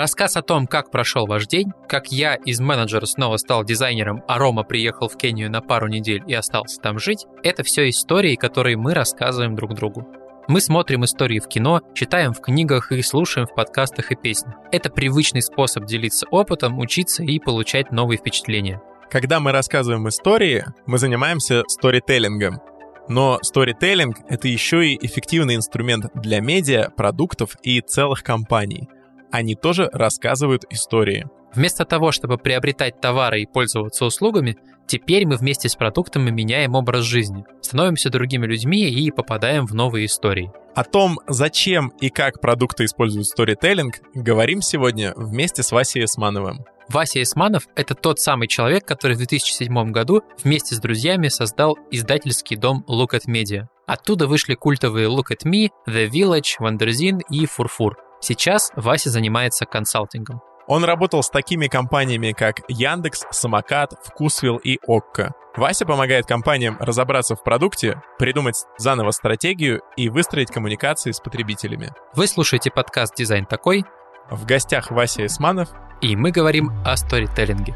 Рассказ о том, как прошел ваш день, как я из менеджера снова стал дизайнером, а Рома приехал в Кению на пару недель и остался там жить, это все истории, которые мы рассказываем друг другу. Мы смотрим истории в кино, читаем в книгах и слушаем в подкастах и песнях. Это привычный способ делиться опытом, учиться и получать новые впечатления. Когда мы рассказываем истории, мы занимаемся сторителлингом. Но сторителлинг — это еще и эффективный инструмент для медиа, продуктов и целых компаний. Они тоже рассказывают истории. Вместо того, чтобы приобретать товары и пользоваться услугами, теперь мы вместе с продуктами меняем образ жизни, становимся другими людьми и попадаем в новые истории. О том, зачем и как продукты используют сторителлинг, говорим сегодня вместе с Васей Эсмановым. Вася Эсманов — это тот самый человек, который в 2007 году вместе с друзьями создал издательский дом Look at Media. Оттуда вышли культовые Look at Me, The Village, Wonderzine и Furfur. Сейчас Вася занимается консалтингом. Он работал с такими компаниями, как Яндекс, Самокат, Вкусвилл и Окко. Вася помогает компаниям разобраться в продукте, придумать заново стратегию и выстроить коммуникации с потребителями. Вы слушаете подкаст «Дизайн такой». В гостях Вася Исманов и мы говорим о сторителлинге.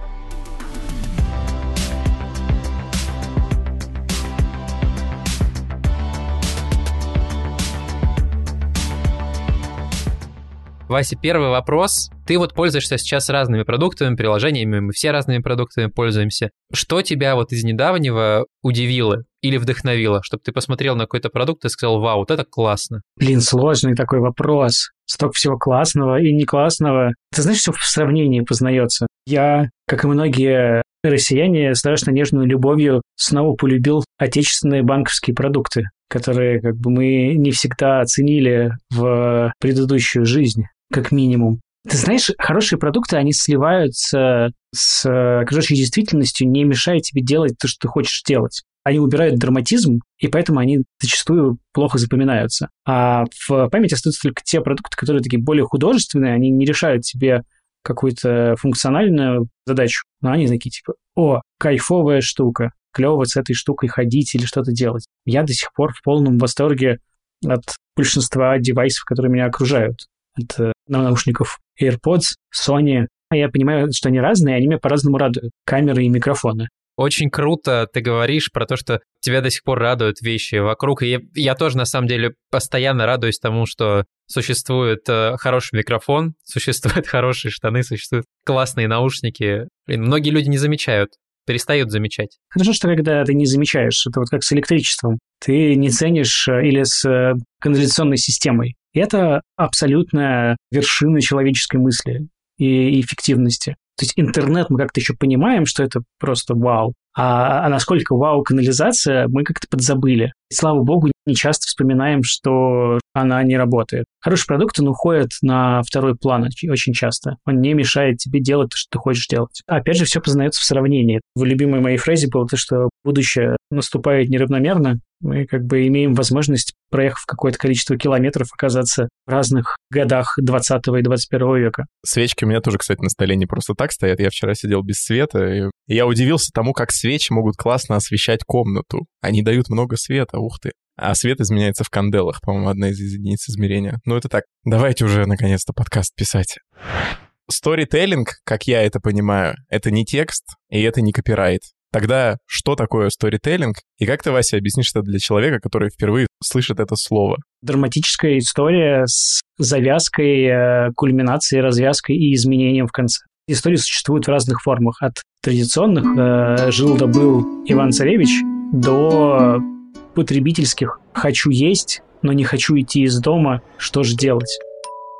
Вася, первый вопрос. Ты вот пользуешься сейчас разными продуктами, приложениями, мы все разными продуктами пользуемся. Что тебя вот из недавнего удивило или вдохновило, чтобы ты посмотрел на какой-то продукт и сказал, вау, вот это классно? Блин, сложный такой вопрос. Столько всего классного и не классного. Ты знаешь, все в сравнении познается. Я, как и многие россияне, страшно нежную любовью снова полюбил отечественные банковские продукты которые как бы мы не всегда оценили в предыдущую жизнь как минимум. Ты знаешь, хорошие продукты, они сливаются с окружающей действительностью, не мешая тебе делать то, что ты хочешь делать. Они убирают драматизм, и поэтому они зачастую плохо запоминаются. А в памяти остаются только те продукты, которые такие более художественные, они не решают тебе какую-то функциональную задачу, но они такие типа, о, кайфовая штука, клево с этой штукой ходить или что-то делать. Я до сих пор в полном восторге от большинства девайсов, которые меня окружают. От наушников AirPods, Sony. Я понимаю, что они разные, они меня по-разному радуют. Камеры и микрофоны. Очень круто ты говоришь про то, что тебя до сих пор радуют вещи вокруг. И я, я тоже, на самом деле, постоянно радуюсь тому, что существует э, хороший микрофон, существуют хорошие штаны, существуют классные наушники. Блин, многие люди не замечают, перестают замечать. Хорошо, что когда ты не замечаешь, это вот как с электричеством. Ты не ценишь э, или с э, канализационной системой. Это абсолютная вершина человеческой мысли и эффективности. То есть интернет мы как-то еще понимаем, что это просто вау. А, а насколько вау канализация, мы как-то подзабыли. И, слава богу, не часто вспоминаем, что она не работает. Хороший продукт, он уходит на второй план очень часто. Он не мешает тебе делать то, что ты хочешь делать. Опять же, все познается в сравнении. В любимой моей фразе было то, что будущее наступает неравномерно, мы как бы имеем возможность, проехав какое-то количество километров, оказаться в разных годах 20 и 21 века. Свечки у меня тоже, кстати, на столе не просто так стоят. Я вчера сидел без света, и я удивился тому, как свечи могут классно освещать комнату. Они дают много света, ух ты. А свет изменяется в канделах, по-моему, одна из единиц измерения. Ну, это так. Давайте уже, наконец-то, подкаст писать. Сторителлинг, как я это понимаю, это не текст, и это не копирайт. Тогда что такое сторителлинг? И как ты, Вася, объяснишь это для человека, который впервые слышит это слово? Драматическая история с завязкой, э, кульминацией, развязкой и изменением в конце. Истории существуют в разных формах. От традиционных э, «жил да был Иван Царевич» до потребительских «хочу есть, но не хочу идти из дома, что же делать?»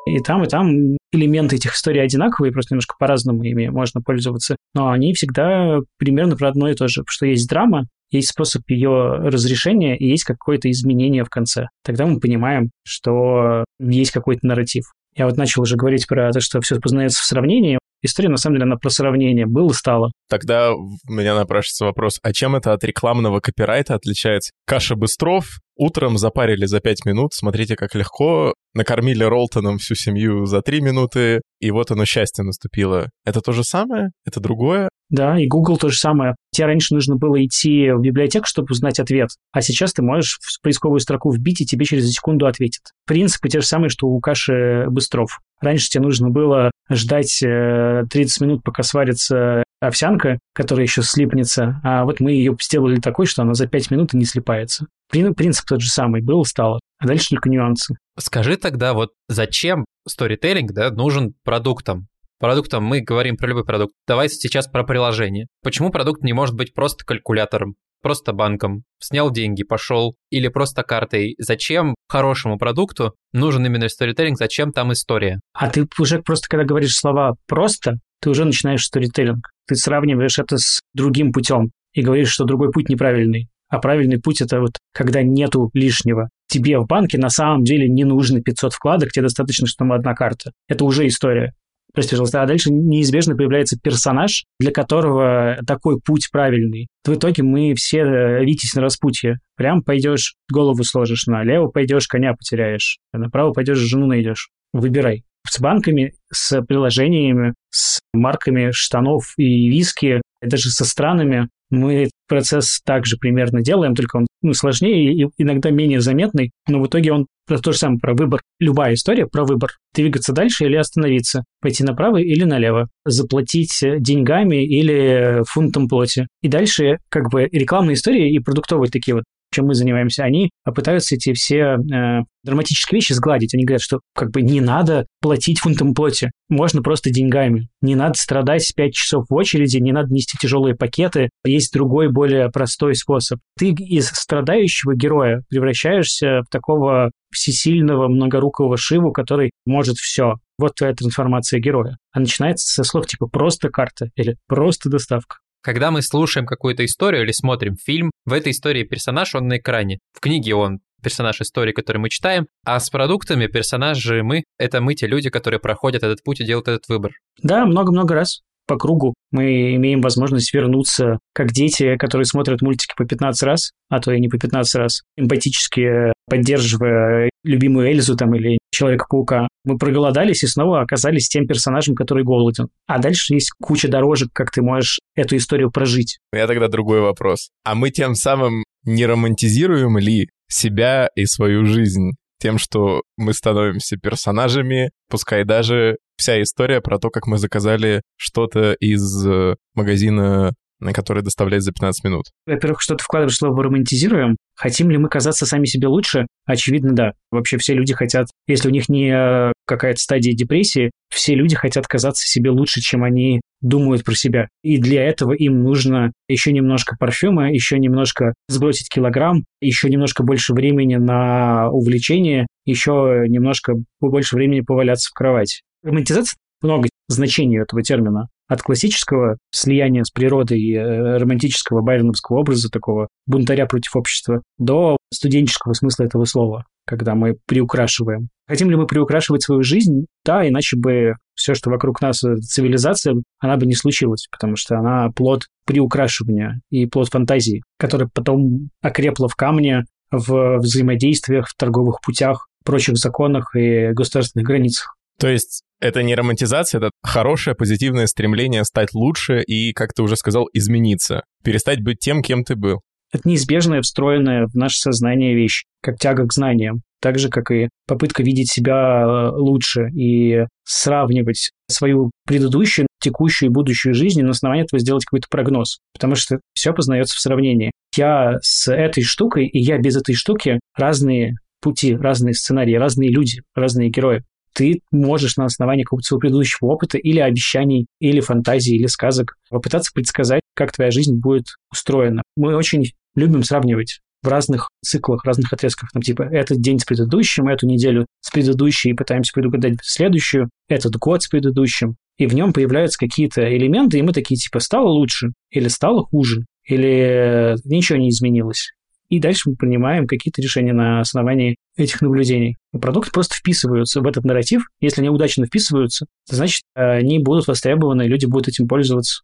И там, и там элементы этих историй одинаковые, просто немножко по-разному ими можно пользоваться. Но они всегда примерно про одно и то же, что есть драма, есть способ ее разрешения и есть какое-то изменение в конце. Тогда мы понимаем, что есть какой-то нарратив. Я вот начал уже говорить про то, что все познается в сравнении. История, на самом деле, она про сравнение. Было, стало. Тогда у меня напрашивается вопрос, а чем это от рекламного копирайта отличается? Каша Быстров, утром запарили за пять минут, смотрите, как легко, накормили Ролтоном всю семью за три минуты, и вот оно счастье наступило. Это то же самое? Это другое? Да, и Google то же самое. Тебе раньше нужно было идти в библиотеку, чтобы узнать ответ, а сейчас ты можешь в поисковую строку вбить, и тебе через секунду ответит. Принципы те же самые, что у Каши Быстров. Раньше тебе нужно было ждать 30 э, минут, пока сварится овсянка, которая еще слипнется, а вот мы ее сделали такой, что она за 5 минут и не слипается. Принцип тот же самый был, стало, а дальше только нюансы. Скажи тогда, вот зачем сторителлинг да, нужен продуктам? Продуктом мы говорим про любой продукт. Давай сейчас про приложение. Почему продукт не может быть просто калькулятором, просто банком? Снял деньги, пошел, или просто картой. Зачем хорошему продукту нужен именно сторителлинг, зачем там история? А ты уже просто, когда говоришь слова «просто», ты уже начинаешь сторителлинг. Ты сравниваешь это с другим путем и говоришь, что другой путь неправильный. А правильный путь это вот когда нету лишнего. Тебе в банке на самом деле не нужно 500 вкладок, тебе достаточно, что там одна карта. Это уже история. Прости, пожалуйста. А дальше неизбежно появляется персонаж, для которого такой путь правильный. В итоге мы все э, витесь на распутье. Прям пойдешь, голову сложишь, налево пойдешь, коня потеряешь, направо пойдешь, жену найдешь. Выбирай с банками, с приложениями, с марками штанов и виски, даже со странами. Мы процесс также примерно делаем, только он ну, сложнее и иногда менее заметный, но в итоге он про то же самое, про выбор. Любая история про выбор. Двигаться дальше или остановиться, пойти направо или налево, заплатить деньгами или фунтом плоти. И дальше как бы рекламные истории и продуктовые такие вот чем мы занимаемся, они пытаются эти все э, драматические вещи сгладить. Они говорят, что как бы не надо платить фунтом плоти, можно просто деньгами. Не надо страдать 5 часов в очереди, не надо нести тяжелые пакеты. Есть другой, более простой способ. Ты из страдающего героя превращаешься в такого всесильного, многорукого Шиву, который может все. Вот твоя трансформация героя. А начинается со слов типа «просто карта» или «просто доставка». Когда мы слушаем какую-то историю или смотрим фильм, в этой истории персонаж, он на экране. В книге он персонаж истории, который мы читаем, а с продуктами персонажи мы — это мы те люди, которые проходят этот путь и делают этот выбор. Да, много-много раз по кругу. Мы имеем возможность вернуться, как дети, которые смотрят мультики по 15 раз, а то и не по 15 раз, эмпатически поддерживая любимую Эльзу там или Человека-паука. Мы проголодались и снова оказались тем персонажем, который голоден. А дальше есть куча дорожек, как ты можешь эту историю прожить. У меня тогда другой вопрос. А мы тем самым не романтизируем ли себя и свою жизнь? Тем, что мы становимся персонажами, пускай даже вся история про то, как мы заказали что-то из э, магазина на который доставляет за 15 минут. Во-первых, что ты вкладываешь слово «романтизируем». Хотим ли мы казаться сами себе лучше? Очевидно, да. Вообще все люди хотят, если у них не э, какая-то стадия депрессии, все люди хотят казаться себе лучше, чем они думают про себя. И для этого им нужно еще немножко парфюма, еще немножко сбросить килограмм, еще немножко больше времени на увлечение, еще немножко больше времени поваляться в кровати. Романтизация много значений этого термина. От классического слияния с природой и э, романтического байроновского образа, такого бунтаря против общества, до студенческого смысла этого слова, когда мы приукрашиваем. Хотим ли мы приукрашивать свою жизнь? Да, иначе бы все, что вокруг нас, э, цивилизация, она бы не случилась, потому что она плод приукрашивания и плод фантазии, которая потом окрепла в камне, в взаимодействиях, в торговых путях, прочих законах и государственных границах. То есть это не романтизация, это хорошее позитивное стремление стать лучше и, как ты уже сказал, измениться, перестать быть тем, кем ты был. Это неизбежная, встроенная в наше сознание вещь, как тяга к знаниям, так же, как и попытка видеть себя э, лучше и сравнивать свою предыдущую, текущую и будущую жизнь и на основании этого сделать какой-то прогноз. Потому что все познается в сравнении. Я с этой штукой и я без этой штуки разные пути, разные сценарии, разные люди, разные герои ты можешь на основании какого-то своего предыдущего опыта или обещаний, или фантазий, или сказок попытаться предсказать, как твоя жизнь будет устроена. Мы очень любим сравнивать в разных циклах, разных отрезках. Там, типа, этот день с предыдущим, эту неделю с предыдущей, и пытаемся предугадать следующую, этот год с предыдущим. И в нем появляются какие-то элементы, и мы такие, типа, стало лучше, или стало хуже, или ничего не изменилось и дальше мы принимаем какие-то решения на основании этих наблюдений. Продукты просто вписываются в этот нарратив. Если они удачно вписываются, то значит, они будут востребованы, люди будут этим пользоваться.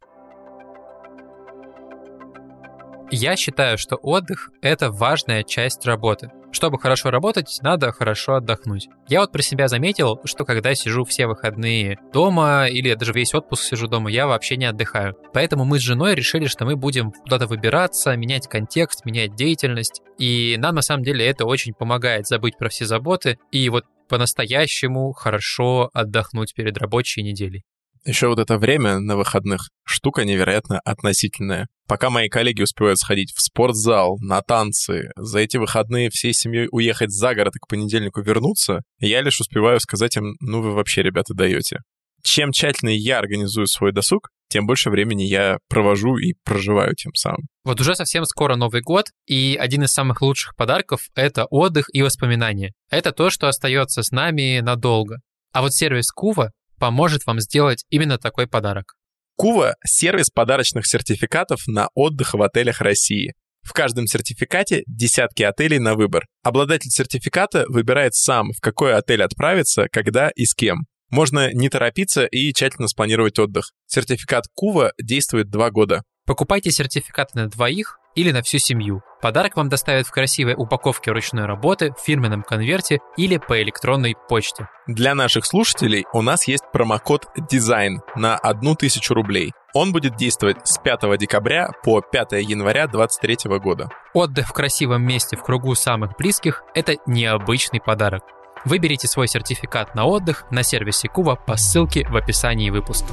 Я считаю, что отдых — это важная часть работы. Чтобы хорошо работать, надо хорошо отдохнуть. Я вот про себя заметил, что когда сижу все выходные дома или даже весь отпуск сижу дома, я вообще не отдыхаю. Поэтому мы с женой решили, что мы будем куда-то выбираться, менять контекст, менять деятельность. И нам на самом деле это очень помогает забыть про все заботы и вот по-настоящему хорошо отдохнуть перед рабочей неделей. Еще вот это время на выходных штука невероятно относительная. Пока мои коллеги успевают сходить в спортзал, на танцы, за эти выходные всей семьей уехать за город и к понедельнику вернуться, я лишь успеваю сказать им, ну вы вообще, ребята, даете. Чем тщательнее я организую свой досуг, тем больше времени я провожу и проживаю тем самым. Вот уже совсем скоро Новый год, и один из самых лучших подарков — это отдых и воспоминания. Это то, что остается с нами надолго. А вот сервис Кува поможет вам сделать именно такой подарок. Кува — сервис подарочных сертификатов на отдых в отелях России. В каждом сертификате десятки отелей на выбор. Обладатель сертификата выбирает сам, в какой отель отправиться, когда и с кем. Можно не торопиться и тщательно спланировать отдых. Сертификат Кува действует два года. Покупайте сертификаты на двоих или на всю семью. Подарок вам доставят в красивой упаковке ручной работы, в фирменном конверте или по электронной почте. Для наших слушателей у нас есть промокод «Дизайн» на 1000 рублей. Он будет действовать с 5 декабря по 5 января 2023 года. Отдых в красивом месте в кругу самых близких – это необычный подарок. Выберите свой сертификат на отдых на сервисе Кува по ссылке в описании выпуска.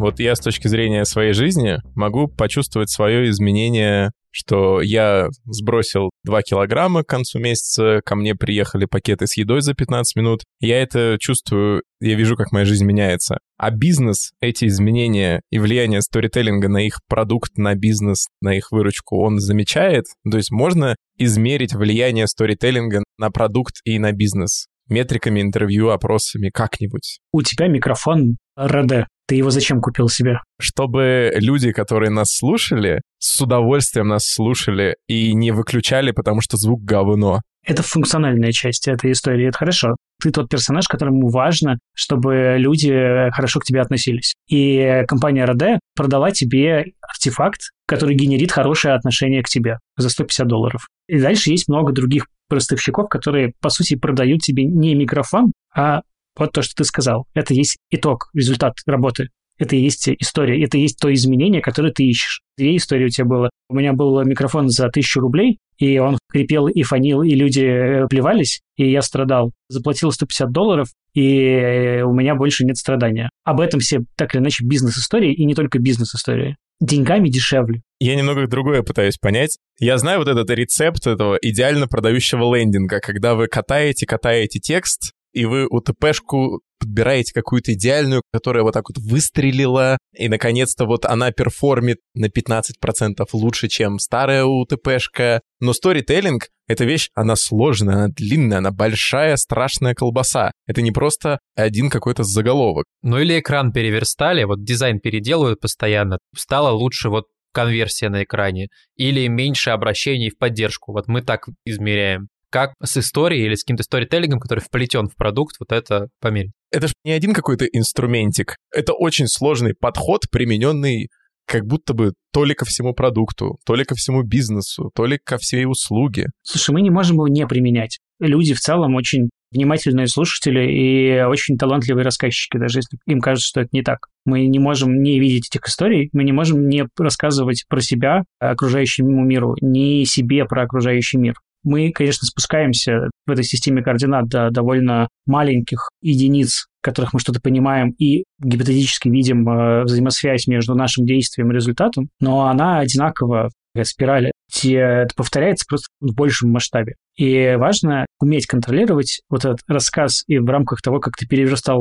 Вот я с точки зрения своей жизни могу почувствовать свое изменение что я сбросил 2 килограмма к концу месяца, ко мне приехали пакеты с едой за 15 минут. Я это чувствую, я вижу, как моя жизнь меняется. А бизнес, эти изменения и влияние сторителлинга на их продукт, на бизнес, на их выручку, он замечает. То есть можно измерить влияние сторителлинга на продукт и на бизнес метриками интервью, опросами как-нибудь. У тебя микрофон РД. Ты его зачем купил себе? Чтобы люди, которые нас слушали, с удовольствием нас слушали и не выключали, потому что звук говно. Это функциональная часть этой истории, это хорошо. Ты тот персонаж, которому важно, чтобы люди хорошо к тебе относились. И компания RD продала тебе артефакт, который генерит хорошее отношение к тебе за 150 долларов. И дальше есть много других поставщиков, которые, по сути, продают тебе не микрофон, а вот то, что ты сказал. Это есть итог, результат работы. Это и есть история, это и есть то изменение, которое ты ищешь. Две истории у тебя было. У меня был микрофон за тысячу рублей, и он крепел и фонил, и люди э, плевались, и я страдал. Заплатил 150 долларов, и у меня больше нет страдания. Об этом все так или иначе бизнес-истории, и не только бизнес-истории. Деньгами дешевле. Я немного другое пытаюсь понять. Я знаю вот этот рецепт этого идеально продающего лендинга, когда вы катаете, катаете текст, и вы УТПшку подбираете какую-то идеальную, которая вот так вот выстрелила, и, наконец-то, вот она перформит на 15% лучше, чем старая УТПшка. Но сторителлинг — это вещь, она сложная, она длинная, она большая, страшная колбаса. Это не просто один какой-то заголовок. Ну или экран переверстали, вот дизайн переделывают постоянно, стало лучше вот конверсия на экране или меньше обращений в поддержку. Вот мы так измеряем как с историей или с каким-то сторителлингом, который вплетен в продукт, вот это померить. Это же не один какой-то инструментик. Это очень сложный подход, примененный как будто бы то ли ко всему продукту, то ли ко всему бизнесу, то ли ко всей услуге. Слушай, мы не можем его не применять. Люди в целом очень внимательные слушатели и очень талантливые рассказчики, даже если им кажется, что это не так. Мы не можем не видеть этих историй, мы не можем не рассказывать про себя окружающему миру, не себе про окружающий мир мы, конечно, спускаемся в этой системе координат до довольно маленьких единиц, в которых мы что-то понимаем и гипотетически видим э, взаимосвязь между нашим действием и результатом, но она одинакова спирали, это повторяется просто в большем масштабе. И важно уметь контролировать вот этот рассказ и в рамках того, как ты переверстал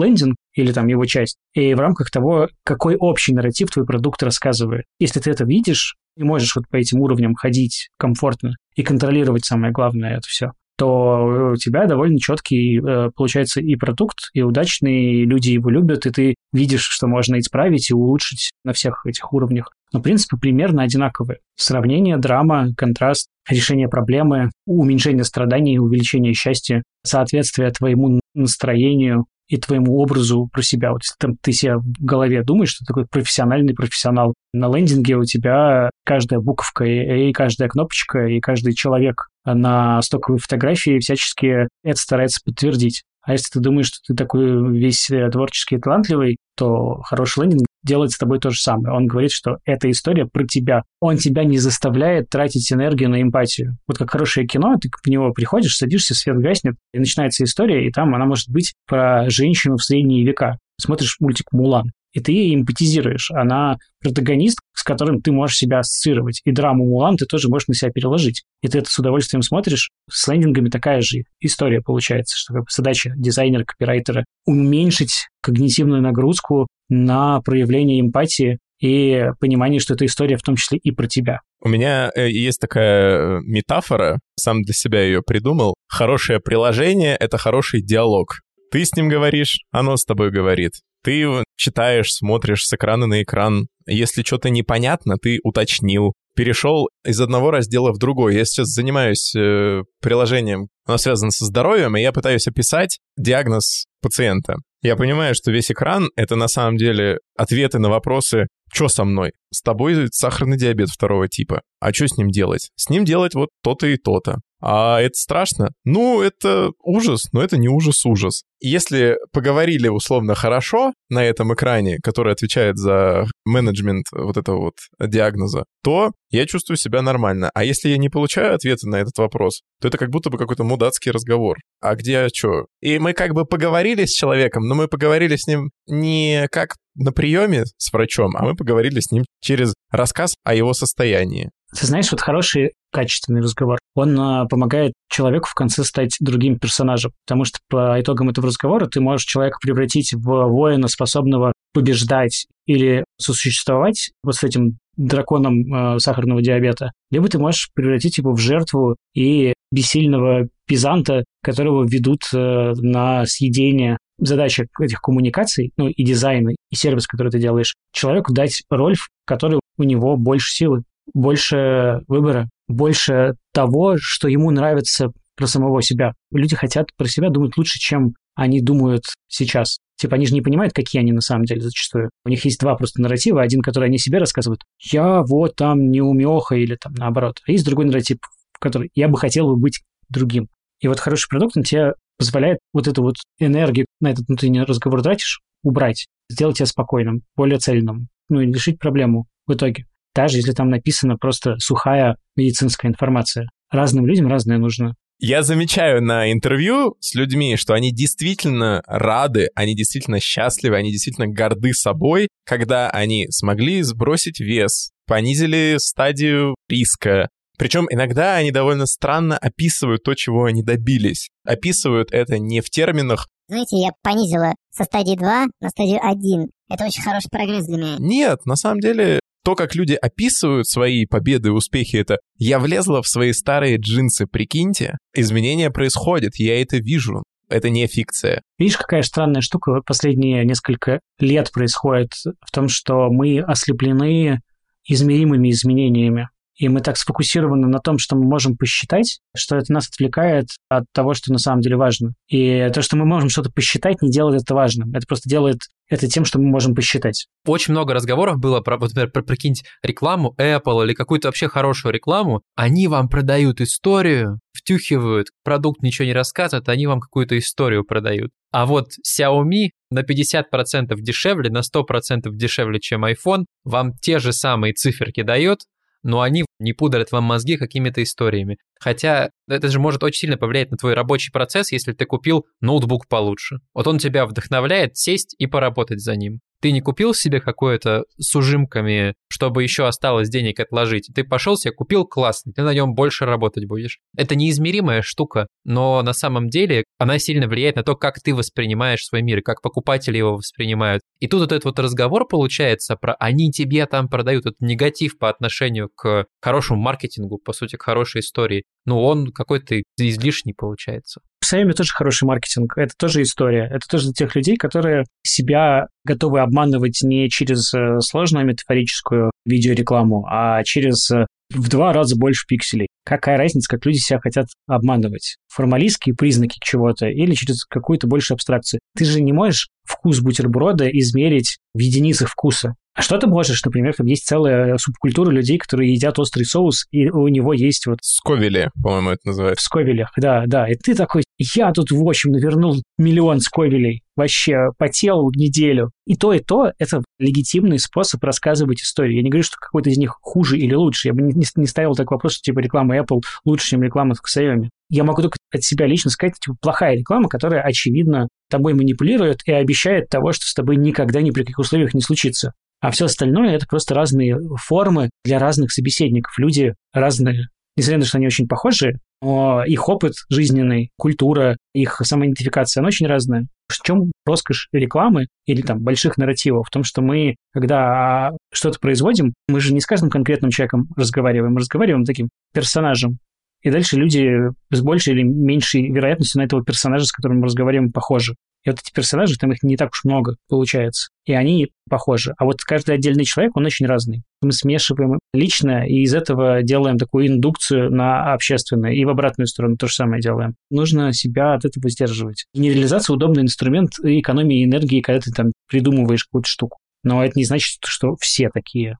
лендинг или там его часть, и в рамках того, какой общий нарратив твой продукт рассказывает. Если ты это видишь, и можешь вот по этим уровням ходить комфортно и контролировать самое главное это все, то у тебя довольно четкий э, получается и продукт, и удачный, и люди его любят, и ты видишь, что можно исправить и улучшить на всех этих уровнях. Но принципы примерно одинаковые. Сравнение, драма, контраст, решение проблемы, уменьшение страданий, увеличение счастья, соответствие твоему настроению, и твоему образу про себя. Вот если там ты себя в голове думаешь, что ты такой профессиональный профессионал, на лендинге у тебя каждая буковка и, и каждая кнопочка, и каждый человек на стоковой фотографии всячески это старается подтвердить. А если ты думаешь, что ты такой весь э, творческий и талантливый, то хороший лендинг делает с тобой то же самое. Он говорит, что эта история про тебя. Он тебя не заставляет тратить энергию на эмпатию. Вот как хорошее кино, ты в него приходишь, садишься, свет гаснет, и начинается история, и там она может быть про женщину в средние века. Смотришь мультик «Мулан», и ты ей эмпатизируешь. Она протагонист, с которым ты можешь себя ассоциировать. И драму Мулан ты тоже можешь на себя переложить. И ты это с удовольствием смотришь. С лендингами такая же история получается, что задача дизайнера, копирайтера уменьшить когнитивную нагрузку на проявление эмпатии и понимание, что эта история в том числе и про тебя. У меня э, есть такая э, метафора, сам для себя ее придумал. Хорошее приложение — это хороший диалог. Ты с ним говоришь, оно с тобой говорит. Ты читаешь, смотришь с экрана на экран. Если что-то непонятно, ты уточнил. Перешел из одного раздела в другой. Я сейчас занимаюсь э, приложением, оно связано со здоровьем, и я пытаюсь описать диагноз пациента. Я понимаю, что весь экран — это на самом деле ответы на вопросы «Что со мной?» С тобой сахарный диабет второго типа. А что с ним делать? С ним делать вот то-то и то-то. А это страшно? Ну, это ужас, но это не ужас-ужас. Если поговорили условно хорошо на этом экране, который отвечает за менеджмент вот этого вот диагноза, то я чувствую себя нормально. А если я не получаю ответа на этот вопрос, то это как будто бы какой-то мудацкий разговор. А где что? И мы как бы поговорили с человеком, но мы поговорили с ним не как на приеме с врачом, а мы поговорили с ним через рассказ о его состоянии. Ты знаешь, вот хороший качественный разговор, он а, помогает человеку в конце стать другим персонажем, потому что по итогам этого разговора ты можешь человека превратить в воина, способного побеждать или сосуществовать вот с этим драконом э, сахарного диабета, либо ты можешь превратить его в жертву и бессильного пизанта, которого ведут э, на съедение. Задача этих коммуникаций, ну и дизайна, и сервис, который ты делаешь, человеку дать роль, в которой у него больше силы, больше выбора, больше того, что ему нравится про самого себя. Люди хотят про себя думать лучше, чем они думают сейчас. Типа, они же не понимают, какие они на самом деле зачастую. У них есть два просто нарратива. Один, который они себе рассказывают. Я вот там не умеха или там наоборот. А есть другой нарратив, в который я бы хотел бы быть другим. И вот хороший продукт, он тебе позволяет вот эту вот энергию на этот внутренний разговор тратишь, убрать, сделать тебя спокойным, более цельным, ну и решить проблему в итоге даже если там написана просто сухая медицинская информация. Разным людям разное нужно. Я замечаю на интервью с людьми, что они действительно рады, они действительно счастливы, они действительно горды собой, когда они смогли сбросить вес, понизили стадию риска. Причем иногда они довольно странно описывают то, чего они добились. Описывают это не в терминах знаете, я понизила со стадии 2 на стадию 1. Это очень хороший прогресс для меня. Нет, на самом деле то, как люди описывают свои победы и успехи, это «я влезла в свои старые джинсы, прикиньте». Изменения происходят, я это вижу. Это не фикция. Видишь, какая странная штука последние несколько лет происходит в том, что мы ослеплены измеримыми изменениями. И мы так сфокусированы на том, что мы можем посчитать, что это нас отвлекает от того, что на самом деле важно. И то, что мы можем что-то посчитать, не делает это важным. Это просто делает это тем, что мы можем посчитать. Очень много разговоров было про, вот, например, про, прикиньте, рекламу Apple или какую-то вообще хорошую рекламу. Они вам продают историю, втюхивают, продукт ничего не рассказывает, они вам какую-то историю продают. А вот Xiaomi на 50% дешевле, на 100% дешевле, чем iPhone, вам те же самые циферки дает, но они не пудрят вам мозги какими-то историями. Хотя это же может очень сильно повлиять на твой рабочий процесс, если ты купил ноутбук получше. Вот он тебя вдохновляет сесть и поработать за ним. Ты не купил себе какое-то с ужимками, чтобы еще осталось денег отложить. Ты пошел себе, купил классный, ты на нем больше работать будешь. Это неизмеримая штука, но на самом деле она сильно влияет на то, как ты воспринимаешь свой мир, как покупатели его воспринимают. И тут вот этот вот разговор получается про «они тебе там продают», этот негатив по отношению к хорошему маркетингу, по сути, к хорошей истории. Ну, он какой-то излишний получается. В Xiaomi тоже хороший маркетинг, это тоже история. Это тоже для тех людей, которые себя готовы обманывать не через э, сложную метафорическую видеорекламу, а через э, в два раза больше пикселей. Какая разница, как люди себя хотят обманывать? Формалистские признаки чего-то или через какую-то большую абстракцию? Ты же не можешь вкус бутерброда измерить в единицах вкуса. А что ты можешь, например, там есть целая субкультура людей, которые едят острый соус, и у него есть вот... Сковели, по-моему, это называется. В сковелях, да, да. И ты такой, я тут в общем навернул миллион сковелей, вообще потел неделю. И то, и то — это легитимный способ рассказывать историю. Я не говорю, что какой-то из них хуже или лучше. Я бы не, не ставил такой вопрос, что типа реклама Apple лучше, чем реклама Xiaomi. Я могу только от себя лично сказать, типа, плохая реклама, которая, очевидно, тобой манипулирует и обещает того, что с тобой никогда ни при каких условиях не случится. А все остальное это просто разные формы для разных собеседников. Люди разные. Несмотря на то, что они очень похожи, но их опыт жизненный, культура, их самоидентификация, она очень разная. В чем роскошь рекламы или там больших нарративов? В том, что мы, когда что-то производим, мы же не с каждым конкретным человеком разговариваем, мы разговариваем таким персонажем. И дальше люди с большей или меньшей вероятностью на этого персонажа, с которым мы разговариваем, похожи. И вот эти персонажи, там их не так уж много получается. И они похожи. А вот каждый отдельный человек, он очень разный. Мы смешиваем личное, и из этого делаем такую индукцию на общественное. И в обратную сторону то же самое делаем. Нужно себя от этого сдерживать. Генерализация – удобный инструмент экономии энергии, когда ты там придумываешь какую-то штуку. Но это не значит, что все такие.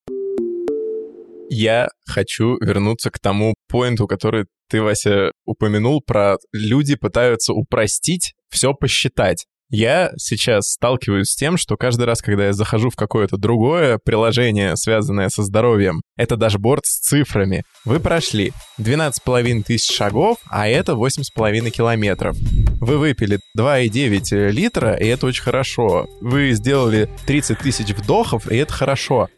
Я хочу вернуться к тому поинту, который ты, Вася, упомянул про люди пытаются упростить, все посчитать. Я сейчас сталкиваюсь с тем, что каждый раз, когда я захожу в какое-то другое приложение, связанное со здоровьем, это дашборд с цифрами. Вы прошли 12,5 тысяч шагов, а это 8,5 километров. Вы выпили 2,9 литра, и это очень хорошо. Вы сделали 30 тысяч вдохов, и это хорошо.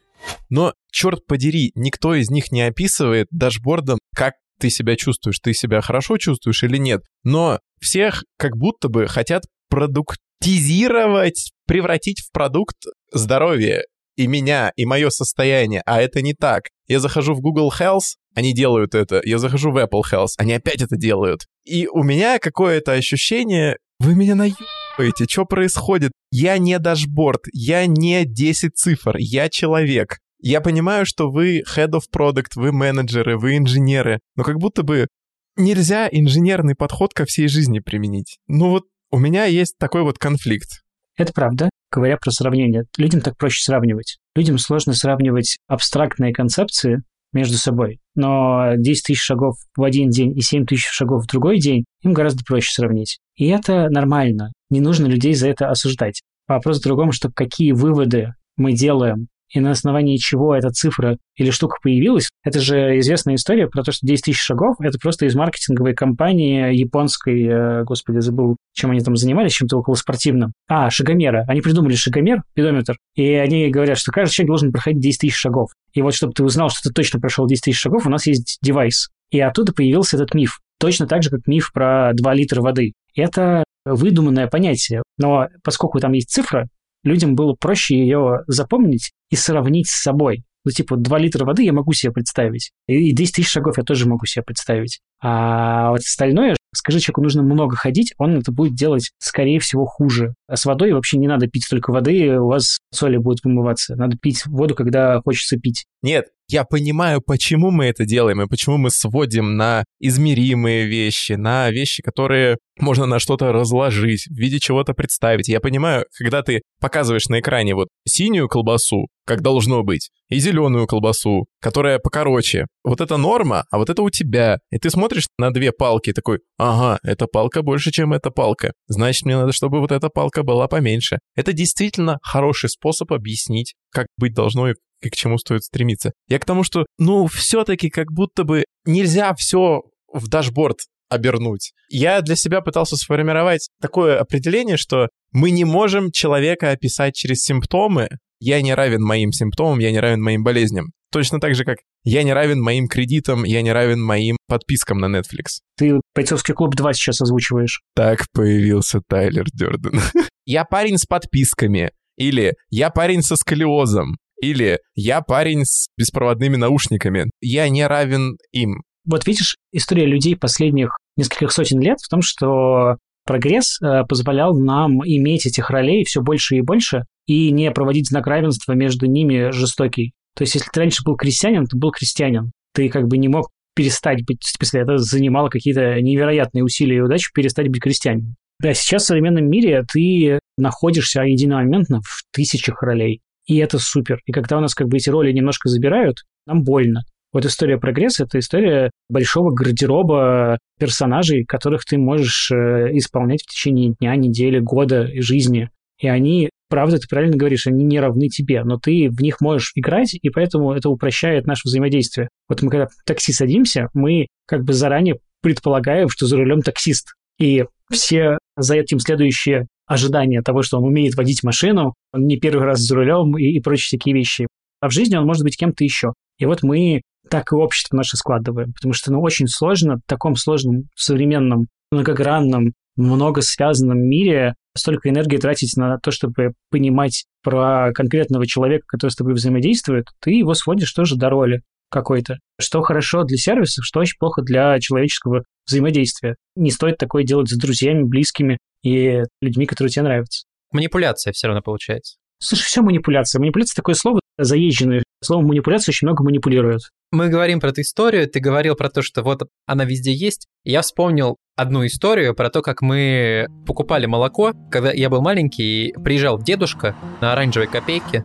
Но, черт подери, никто из них не описывает дашбордом, как ты себя чувствуешь, ты себя хорошо чувствуешь или нет. Но всех как будто бы хотят продуктизировать, превратить в продукт здоровье и меня, и мое состояние, а это не так. Я захожу в Google Health, они делают это. Я захожу в Apple Health, они опять это делают. И у меня какое-то ощущение, вы меня наебаете, что происходит? Я не дашборд, я не 10 цифр, я человек. Я понимаю, что вы head of product, вы менеджеры, вы инженеры, но как будто бы нельзя инженерный подход ко всей жизни применить. Ну вот у меня есть такой вот конфликт. Это правда. Говоря про сравнение, людям так проще сравнивать. Людям сложно сравнивать абстрактные концепции между собой, но 10 тысяч шагов в один день и 7 тысяч шагов в другой день им гораздо проще сравнить. И это нормально. Не нужно людей за это осуждать. Вопрос в другом, что какие выводы мы делаем и на основании чего эта цифра или штука появилась. Это же известная история про то, что 10 тысяч шагов — это просто из маркетинговой компании японской, э, господи, забыл, чем они там занимались, чем-то около спортивным. А, шагомера. Они придумали шагомер, педометр, и они говорят, что каждый человек должен проходить 10 тысяч шагов. И вот чтобы ты узнал, что ты точно прошел 10 тысяч шагов, у нас есть девайс. И оттуда появился этот миф. Точно так же, как миф про 2 литра воды. Это выдуманное понятие. Но поскольку там есть цифра, людям было проще ее запомнить и сравнить с собой. Ну, типа, 2 литра воды я могу себе представить. И 10 тысяч шагов я тоже могу себе представить. А вот остальное, скажи человеку, нужно много ходить, он это будет делать, скорее всего, хуже. А с водой вообще не надо пить столько воды, у вас соли будет вымываться. Надо пить воду, когда хочется пить. Нет, я понимаю, почему мы это делаем и почему мы сводим на измеримые вещи, на вещи, которые можно на что-то разложить, в виде чего-то представить. Я понимаю, когда ты показываешь на экране вот синюю колбасу, как должно быть, и зеленую колбасу, которая покороче. Вот это норма, а вот это у тебя. И ты смотришь на две палки такой, ага, эта палка больше, чем эта палка. Значит, мне надо, чтобы вот эта палка была поменьше. Это действительно хороший способ объяснить, как быть должно и к чему стоит стремиться. Я к тому, что, ну, все-таки как будто бы нельзя все в дашборд обернуть. Я для себя пытался сформировать такое определение, что мы не можем человека описать через симптомы. Я не равен моим симптомам, я не равен моим болезням. Точно так же, как я не равен моим кредитам, я не равен моим подпискам на Netflix. Ты «Бойцовский клуб 2» сейчас озвучиваешь. Так появился Тайлер Дёрден. я парень с подписками. Или я парень со сколиозом. Или я парень с беспроводными наушниками. Я не равен им. Вот видишь, история людей последних нескольких сотен лет в том, что прогресс э, позволял нам иметь этих ролей все больше и больше и не проводить знак равенства между ними жестокий. То есть, если ты раньше был крестьянин, ты был крестьянин. Ты как бы не мог перестать быть, смысле, это занимало какие-то невероятные усилия и удачи перестать быть крестьянином. Да, сейчас в современном мире ты находишься единомоментно в тысячах ролей. И это супер. И когда у нас как бы эти роли немножко забирают, нам больно. Вот история прогресса — это история большого гардероба персонажей, которых ты можешь э, исполнять в течение дня, недели, года и жизни. И они, правда, ты правильно говоришь, они не равны тебе, но ты в них можешь играть, и поэтому это упрощает наше взаимодействие. Вот мы когда в такси садимся, мы как бы заранее предполагаем, что за рулем таксист. И все за этим следующие ожидания того, что он умеет водить машину, он не первый раз за рулем и, и прочие такие вещи. А в жизни он может быть кем-то еще. И вот мы так и общество наше складываем, потому что ну, очень сложно в таком сложном, современном, многогранном, много связанном мире столько энергии тратить на то, чтобы понимать про конкретного человека, который с тобой взаимодействует, ты его сводишь тоже до роли какой-то. Что хорошо для сервисов, что очень плохо для человеческого взаимодействия. Не стоит такое делать с друзьями, близкими и людьми, которые тебе нравятся. Манипуляция все равно получается. Слушай, все манипуляция. Манипуляция такое слово заезженное. Словом манипуляция очень много манипулируют. Мы говорим про эту историю, ты говорил про то, что вот она везде есть. Я вспомнил одну историю про то, как мы покупали молоко, когда я был маленький, приезжал дедушка на оранжевой копейке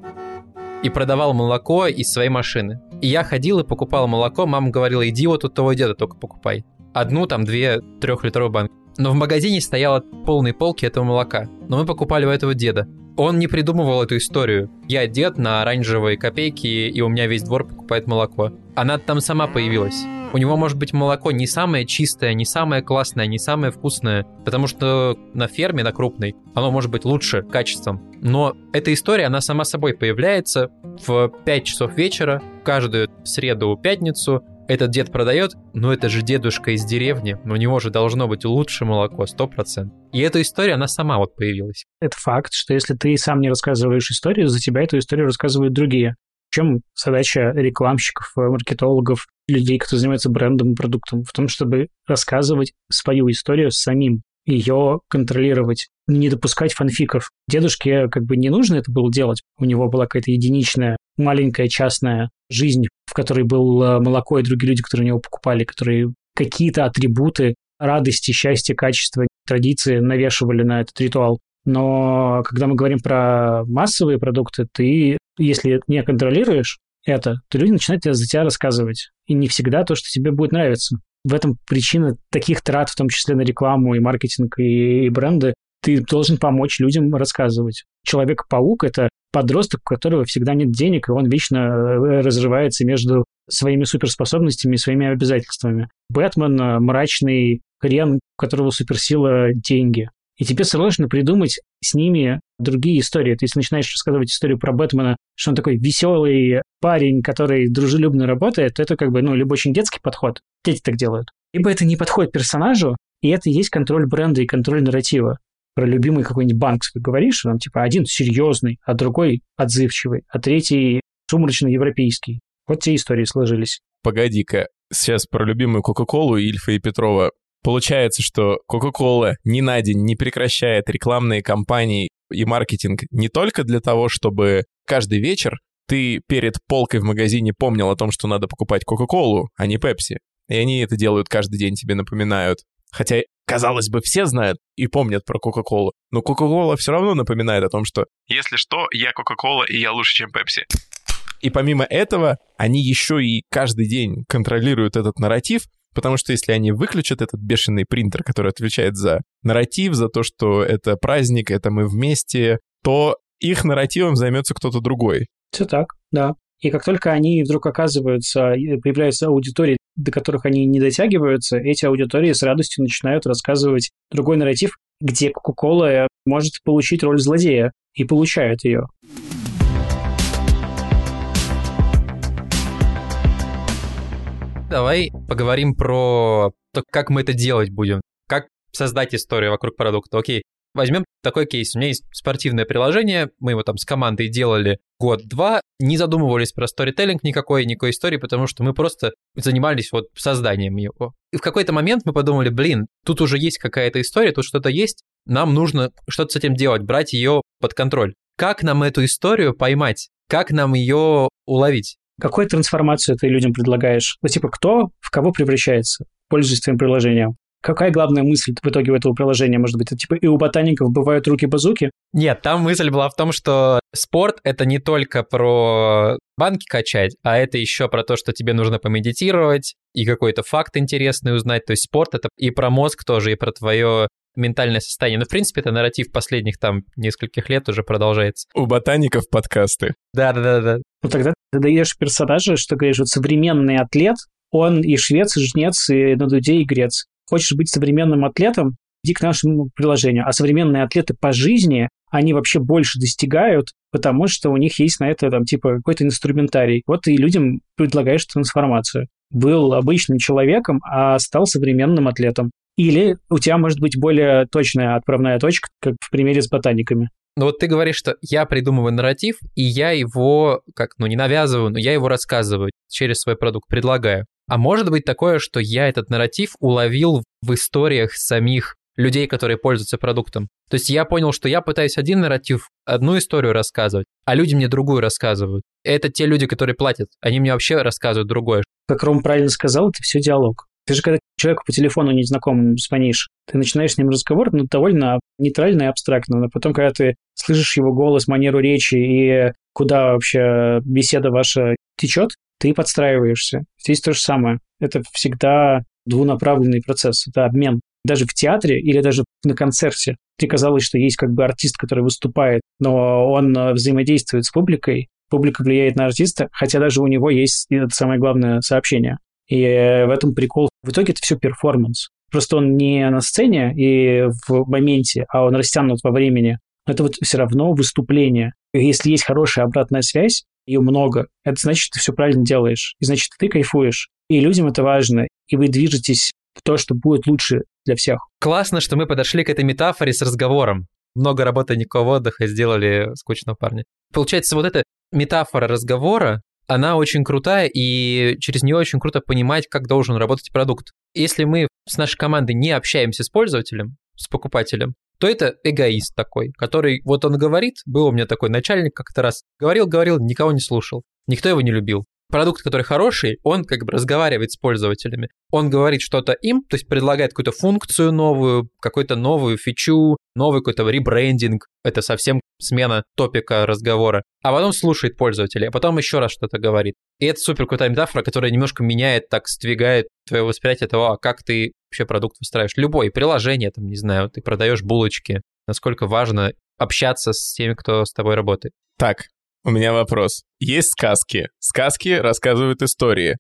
и продавал молоко из своей машины. И я ходил и покупал молоко, мама говорила, иди вот у того деда только покупай. Одну, там, две трехлитровые банки. Но в магазине стояло полные полки этого молока. Но мы покупали у этого деда. Он не придумывал эту историю. Я дед на оранжевой копейке, и у меня весь двор покупает молоко. Она там сама появилась. У него может быть молоко не самое чистое, не самое классное, не самое вкусное, потому что на ферме, на крупной, оно может быть лучше качеством. Но эта история, она сама собой появляется в 5 часов вечера, каждую среду, пятницу, этот дед продает, но это же дедушка из деревни, у него же должно быть лучше молоко, 100%. И эта история, она сама вот появилась. Это факт, что если ты сам не рассказываешь историю, за тебя эту историю рассказывают другие. В чем задача рекламщиков, маркетологов, людей, которые занимаются брендом и продуктом? В том, чтобы рассказывать свою историю самим, ее контролировать, не допускать фанфиков. Дедушке как бы не нужно это было делать. У него была какая-то единичная, маленькая частная жизнь, в которой был э, молоко и другие люди, которые у него покупали, которые какие-то атрибуты радости, счастья, качества, традиции навешивали на этот ритуал. Но когда мы говорим про массовые продукты, ты, если не контролируешь это, то люди начинают за тебя рассказывать. И не всегда то, что тебе будет нравиться. В этом причина таких трат, в том числе на рекламу и маркетинг и, и бренды. Ты должен помочь людям рассказывать. Человек-паук — это подросток, у которого всегда нет денег, и он вечно э, разрывается между своими суперспособностями и своими обязательствами. Бэтмен — мрачный хрен, у которого суперсила — деньги. И тебе сложно придумать с ними другие истории. Ты если начинаешь рассказывать историю про Бэтмена, что он такой веселый парень, который дружелюбно работает, то это как бы, ну, либо очень детский подход, дети так делают, либо это не подходит персонажу, и это и есть контроль бренда и контроль нарратива про любимый какой-нибудь банк говоришь, там типа один серьезный, а другой отзывчивый, а третий сумрачный европейский. Вот те истории сложились. Погоди-ка, сейчас про любимую Кока-Колу Ильфа и Петрова. Получается, что Кока-Кола ни на день не прекращает рекламные кампании и маркетинг не только для того, чтобы каждый вечер ты перед полкой в магазине помнил о том, что надо покупать Кока-Колу, а не Пепси. И они это делают каждый день, тебе напоминают. Хотя, казалось бы, все знают и помнят про Кока-Колу. Но Кока-Кола все равно напоминает о том, что «Если что, я Кока-Кола, и я лучше, чем Пепси». И помимо этого, они еще и каждый день контролируют этот нарратив, потому что если они выключат этот бешеный принтер, который отвечает за нарратив, за то, что это праздник, это мы вместе, то их нарративом займется кто-то другой. Все так, да. И как только они вдруг оказываются, появляются аудитории, до которых они не дотягиваются, эти аудитории с радостью начинают рассказывать другой нарратив, где Кока-Кола может получить роль злодея и получает ее. Давай поговорим про то, как мы это делать будем. Как создать историю вокруг продукта. Окей, Возьмем такой кейс. У меня есть спортивное приложение, мы его там с командой делали год-два, не задумывались про сторителлинг никакой, никакой истории, потому что мы просто занимались вот созданием его. И в какой-то момент мы подумали, блин, тут уже есть какая-то история, тут что-то есть, нам нужно что-то с этим делать, брать ее под контроль. Как нам эту историю поймать? Как нам ее уловить? Какую трансформацию ты людям предлагаешь? Ну, типа, кто в кого превращается, пользуясь твоим приложением? Какая главная мысль в итоге у этого приложения может быть? Это типа и у ботаников бывают руки-базуки? Нет, там мысль была в том, что спорт — это не только про банки качать, а это еще про то, что тебе нужно помедитировать и какой-то факт интересный узнать. То есть спорт — это и про мозг тоже, и про твое ментальное состояние. Но, в принципе, это нарратив последних там нескольких лет уже продолжается. У ботаников подкасты. Да-да-да. Ну тогда ты даешь персонажа, что говоришь, вот современный атлет, он и швец, и жнец, и на дуде, и грец. Хочешь быть современным атлетом, иди к нашему приложению. А современные атлеты по жизни, они вообще больше достигают, потому что у них есть на это там типа какой-то инструментарий. Вот и людям предлагаешь трансформацию. Был обычным человеком, а стал современным атлетом. Или у тебя может быть более точная отправная точка, как в примере с ботаниками. Ну вот ты говоришь, что я придумываю нарратив, и я его, как, ну не навязываю, но я его рассказываю через свой продукт, предлагаю. А может быть такое, что я этот нарратив уловил в историях самих людей, которые пользуются продуктом. То есть я понял, что я пытаюсь один нарратив, одну историю рассказывать, а люди мне другую рассказывают. Это те люди, которые платят. Они мне вообще рассказывают другое. Как Ром правильно сказал, это все диалог. Ты же когда человеку по телефону незнакомому звонишь, ты начинаешь с ним разговор, ну, довольно нейтрально и абстрактно. Но потом, когда ты слышишь его голос, манеру речи и куда вообще беседа ваша течет, ты подстраиваешься. Здесь то же самое. Это всегда двунаправленный процесс, это обмен. Даже в театре или даже на концерте тебе казалось, что есть как бы артист, который выступает, но он э, взаимодействует с публикой, публика влияет на артиста, хотя даже у него есть это самое главное сообщение. И э, в этом прикол. В итоге это все перформанс. Просто он не на сцене и в моменте, а он растянут во времени. Это вот все равно выступление. И если есть хорошая обратная связь, ее много, это значит, ты все правильно делаешь. И значит, ты кайфуешь. И людям это важно. И вы движетесь в то, что будет лучше для всех. Классно, что мы подошли к этой метафоре с разговором. Много работы, никакого отдыха, сделали скучного парня. Получается, вот эта метафора разговора, она очень крутая, и через нее очень круто понимать, как должен работать продукт. Если мы с нашей командой не общаемся с пользователем, с покупателем, то это эгоист такой, который, вот он говорит, был у меня такой начальник как-то раз, говорил-говорил, никого не слушал, никто его не любил продукт, который хороший, он как бы разговаривает с пользователями. Он говорит что-то им, то есть предлагает какую-то функцию новую, какую-то новую фичу, новый какой-то ребрендинг. Это совсем смена топика разговора. А потом слушает пользователя, а потом еще раз что-то говорит. И это супер крутая метафора, которая немножко меняет, так сдвигает твое восприятие того, а как ты вообще продукт выстраиваешь. Любой, приложение, там, не знаю, ты продаешь булочки. Насколько важно общаться с теми, кто с тобой работает. Так, у меня вопрос. Есть сказки. Сказки рассказывают истории.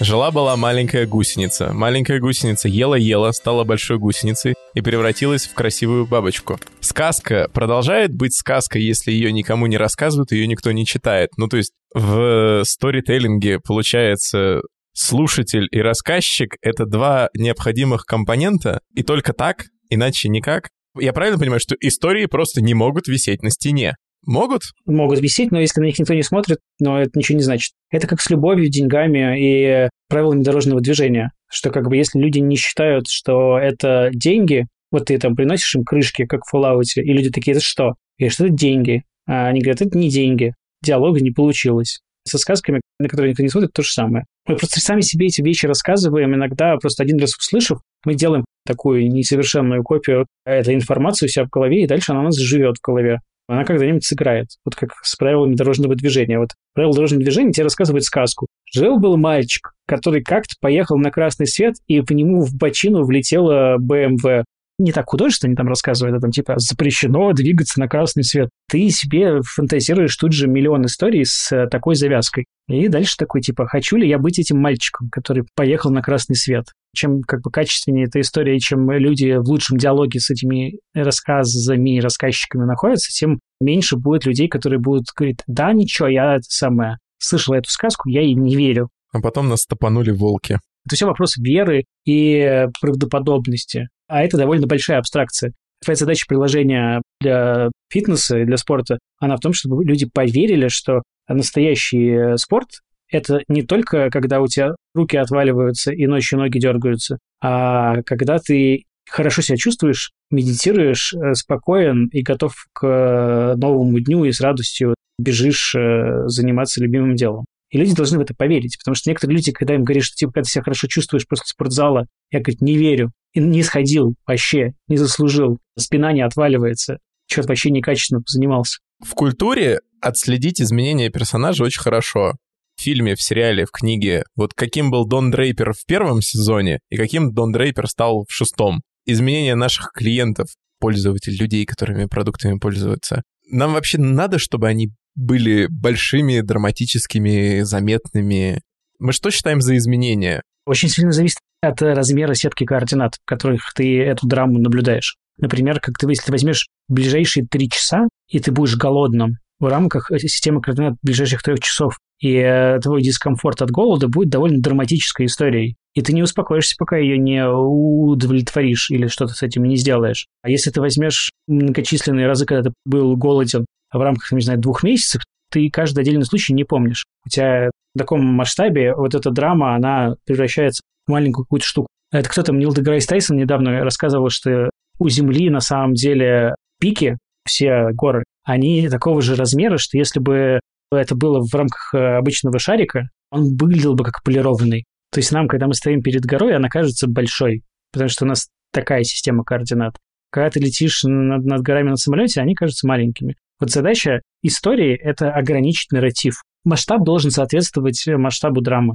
Жила-была маленькая гусеница. Маленькая гусеница ела-ела, стала большой гусеницей и превратилась в красивую бабочку. Сказка продолжает быть сказкой, если ее никому не рассказывают, ее никто не читает. Ну, то есть в сторителлинге получается слушатель и рассказчик — это два необходимых компонента, и только так, иначе никак. Я правильно понимаю, что истории просто не могут висеть на стене? Могут? Могут висеть, но если на них никто не смотрит, но это ничего не значит. Это как с любовью, деньгами и правилами дорожного движения. Что как бы если люди не считают, что это деньги, вот ты там приносишь им крышки, как в Fallout, и люди такие, это что? И что это деньги? А они говорят, это не деньги. Диалога не получилось. Со сказками, на которые никто не смотрит, то же самое. Мы просто сами себе эти вещи рассказываем, иногда просто один раз услышав, мы делаем такую несовершенную копию этой информации у себя в голове, и дальше она у нас живет в голове она когда-нибудь сыграет. Вот как с правилами дорожного движения. Вот правила дорожного движения тебе рассказывают сказку. Жил-был мальчик, который как-то поехал на красный свет, и по нему в бочину влетела БМВ не так художественно они там рассказывают, а там типа запрещено двигаться на красный свет. Ты себе фантазируешь тут же миллион историй с э, такой завязкой. И дальше такой типа, хочу ли я быть этим мальчиком, который поехал на красный свет? Чем как бы качественнее эта история, чем люди в лучшем диалоге с этими рассказами и рассказчиками находятся, тем меньше будет людей, которые будут говорить, да, ничего, я это самое, слышал эту сказку, я ей не верю. А потом нас топанули волки. Это все вопрос веры и правдоподобности. А это довольно большая абстракция. Твоя задача приложения для фитнеса и для спорта, она в том, чтобы люди поверили, что настоящий спорт — это не только когда у тебя руки отваливаются и ночью ноги дергаются, а когда ты хорошо себя чувствуешь, медитируешь, э, спокоен и готов к э, новому дню и с радостью бежишь э, заниматься любимым делом. И люди должны в это поверить, потому что некоторые люди, когда им говорят, что типа, когда ты себя хорошо чувствуешь после спортзала, я, говорит, не верю. И не сходил вообще, не заслужил. Спина не отваливается. Черт, вообще некачественно занимался. В культуре отследить изменения персонажа очень хорошо. В фильме, в сериале, в книге. Вот каким был Дон Дрейпер в первом сезоне и каким Дон Дрейпер стал в шестом. Изменения наших клиентов, пользователей, людей, которыми продуктами пользуются. Нам вообще надо, чтобы они были большими, драматическими, заметными. Мы что считаем за изменения? Очень сильно зависит от размера сетки координат, в которых ты эту драму наблюдаешь. Например, как ты, если ты возьмешь ближайшие три часа, и ты будешь голодным в рамках системы координат ближайших трех часов, и э, твой дискомфорт от голода будет довольно драматической историей. И ты не успокоишься, пока ее не удовлетворишь или что-то с этим не сделаешь. А если ты возьмешь многочисленные разы, когда ты был голоден в рамках, не знаю, двух месяцев, ты каждый отдельный случай не помнишь. У тебя в таком масштабе вот эта драма, она превращается в маленькую какую-то штуку. Это кто там, Нил Деграсс Тайсон недавно рассказывал, что у Земли на самом деле пики, все горы, они такого же размера, что если бы это было в рамках э, обычного шарика, он выглядел бы как полированный. То есть нам, когда мы стоим перед горой, она кажется большой, потому что у нас такая система координат. Когда ты летишь над, над горами на самолете, они кажутся маленькими. Вот задача истории — это ограничить нарратив. Масштаб должен соответствовать масштабу драмы.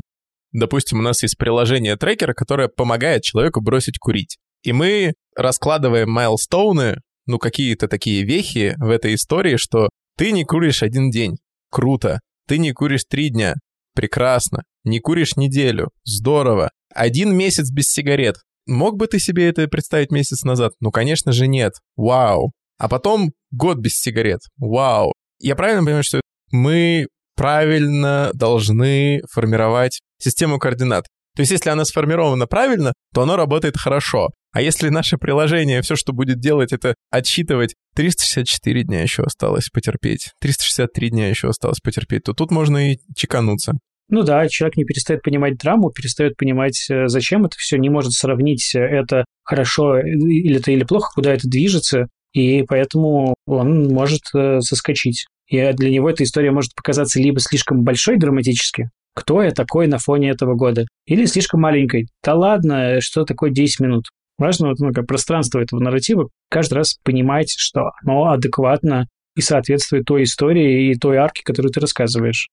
Допустим, у нас есть приложение трекера, которое помогает человеку бросить курить. И мы раскладываем майлстоуны, ну, какие-то такие вехи в этой истории, что ты не куришь один день. Круто. Ты не куришь три дня. Прекрасно. Не куришь неделю. Здорово. Один месяц без сигарет. Мог бы ты себе это представить месяц назад? Ну, конечно же, нет. Вау. А потом год без сигарет. Вау. Я правильно понимаю, что мы правильно должны формировать систему координат. То есть, если она сформирована правильно, то оно работает хорошо. А если наше приложение, все, что будет делать, это отсчитывать 364 дня еще осталось потерпеть, 363 дня еще осталось потерпеть, то тут можно и чекануться. Ну да, человек не перестает понимать драму, перестает понимать, э, зачем это все, не может сравнить э, это хорошо или это или плохо, куда это движется, и поэтому он может э, соскочить. И для него эта история может показаться либо слишком большой драматически, кто я такой на фоне этого года, или слишком маленькой. Да ладно, что такое 10 минут? Важно вот, ну, как пространство этого нарратива каждый раз понимать, что оно адекватно и соответствует той истории и той арке, которую ты рассказываешь.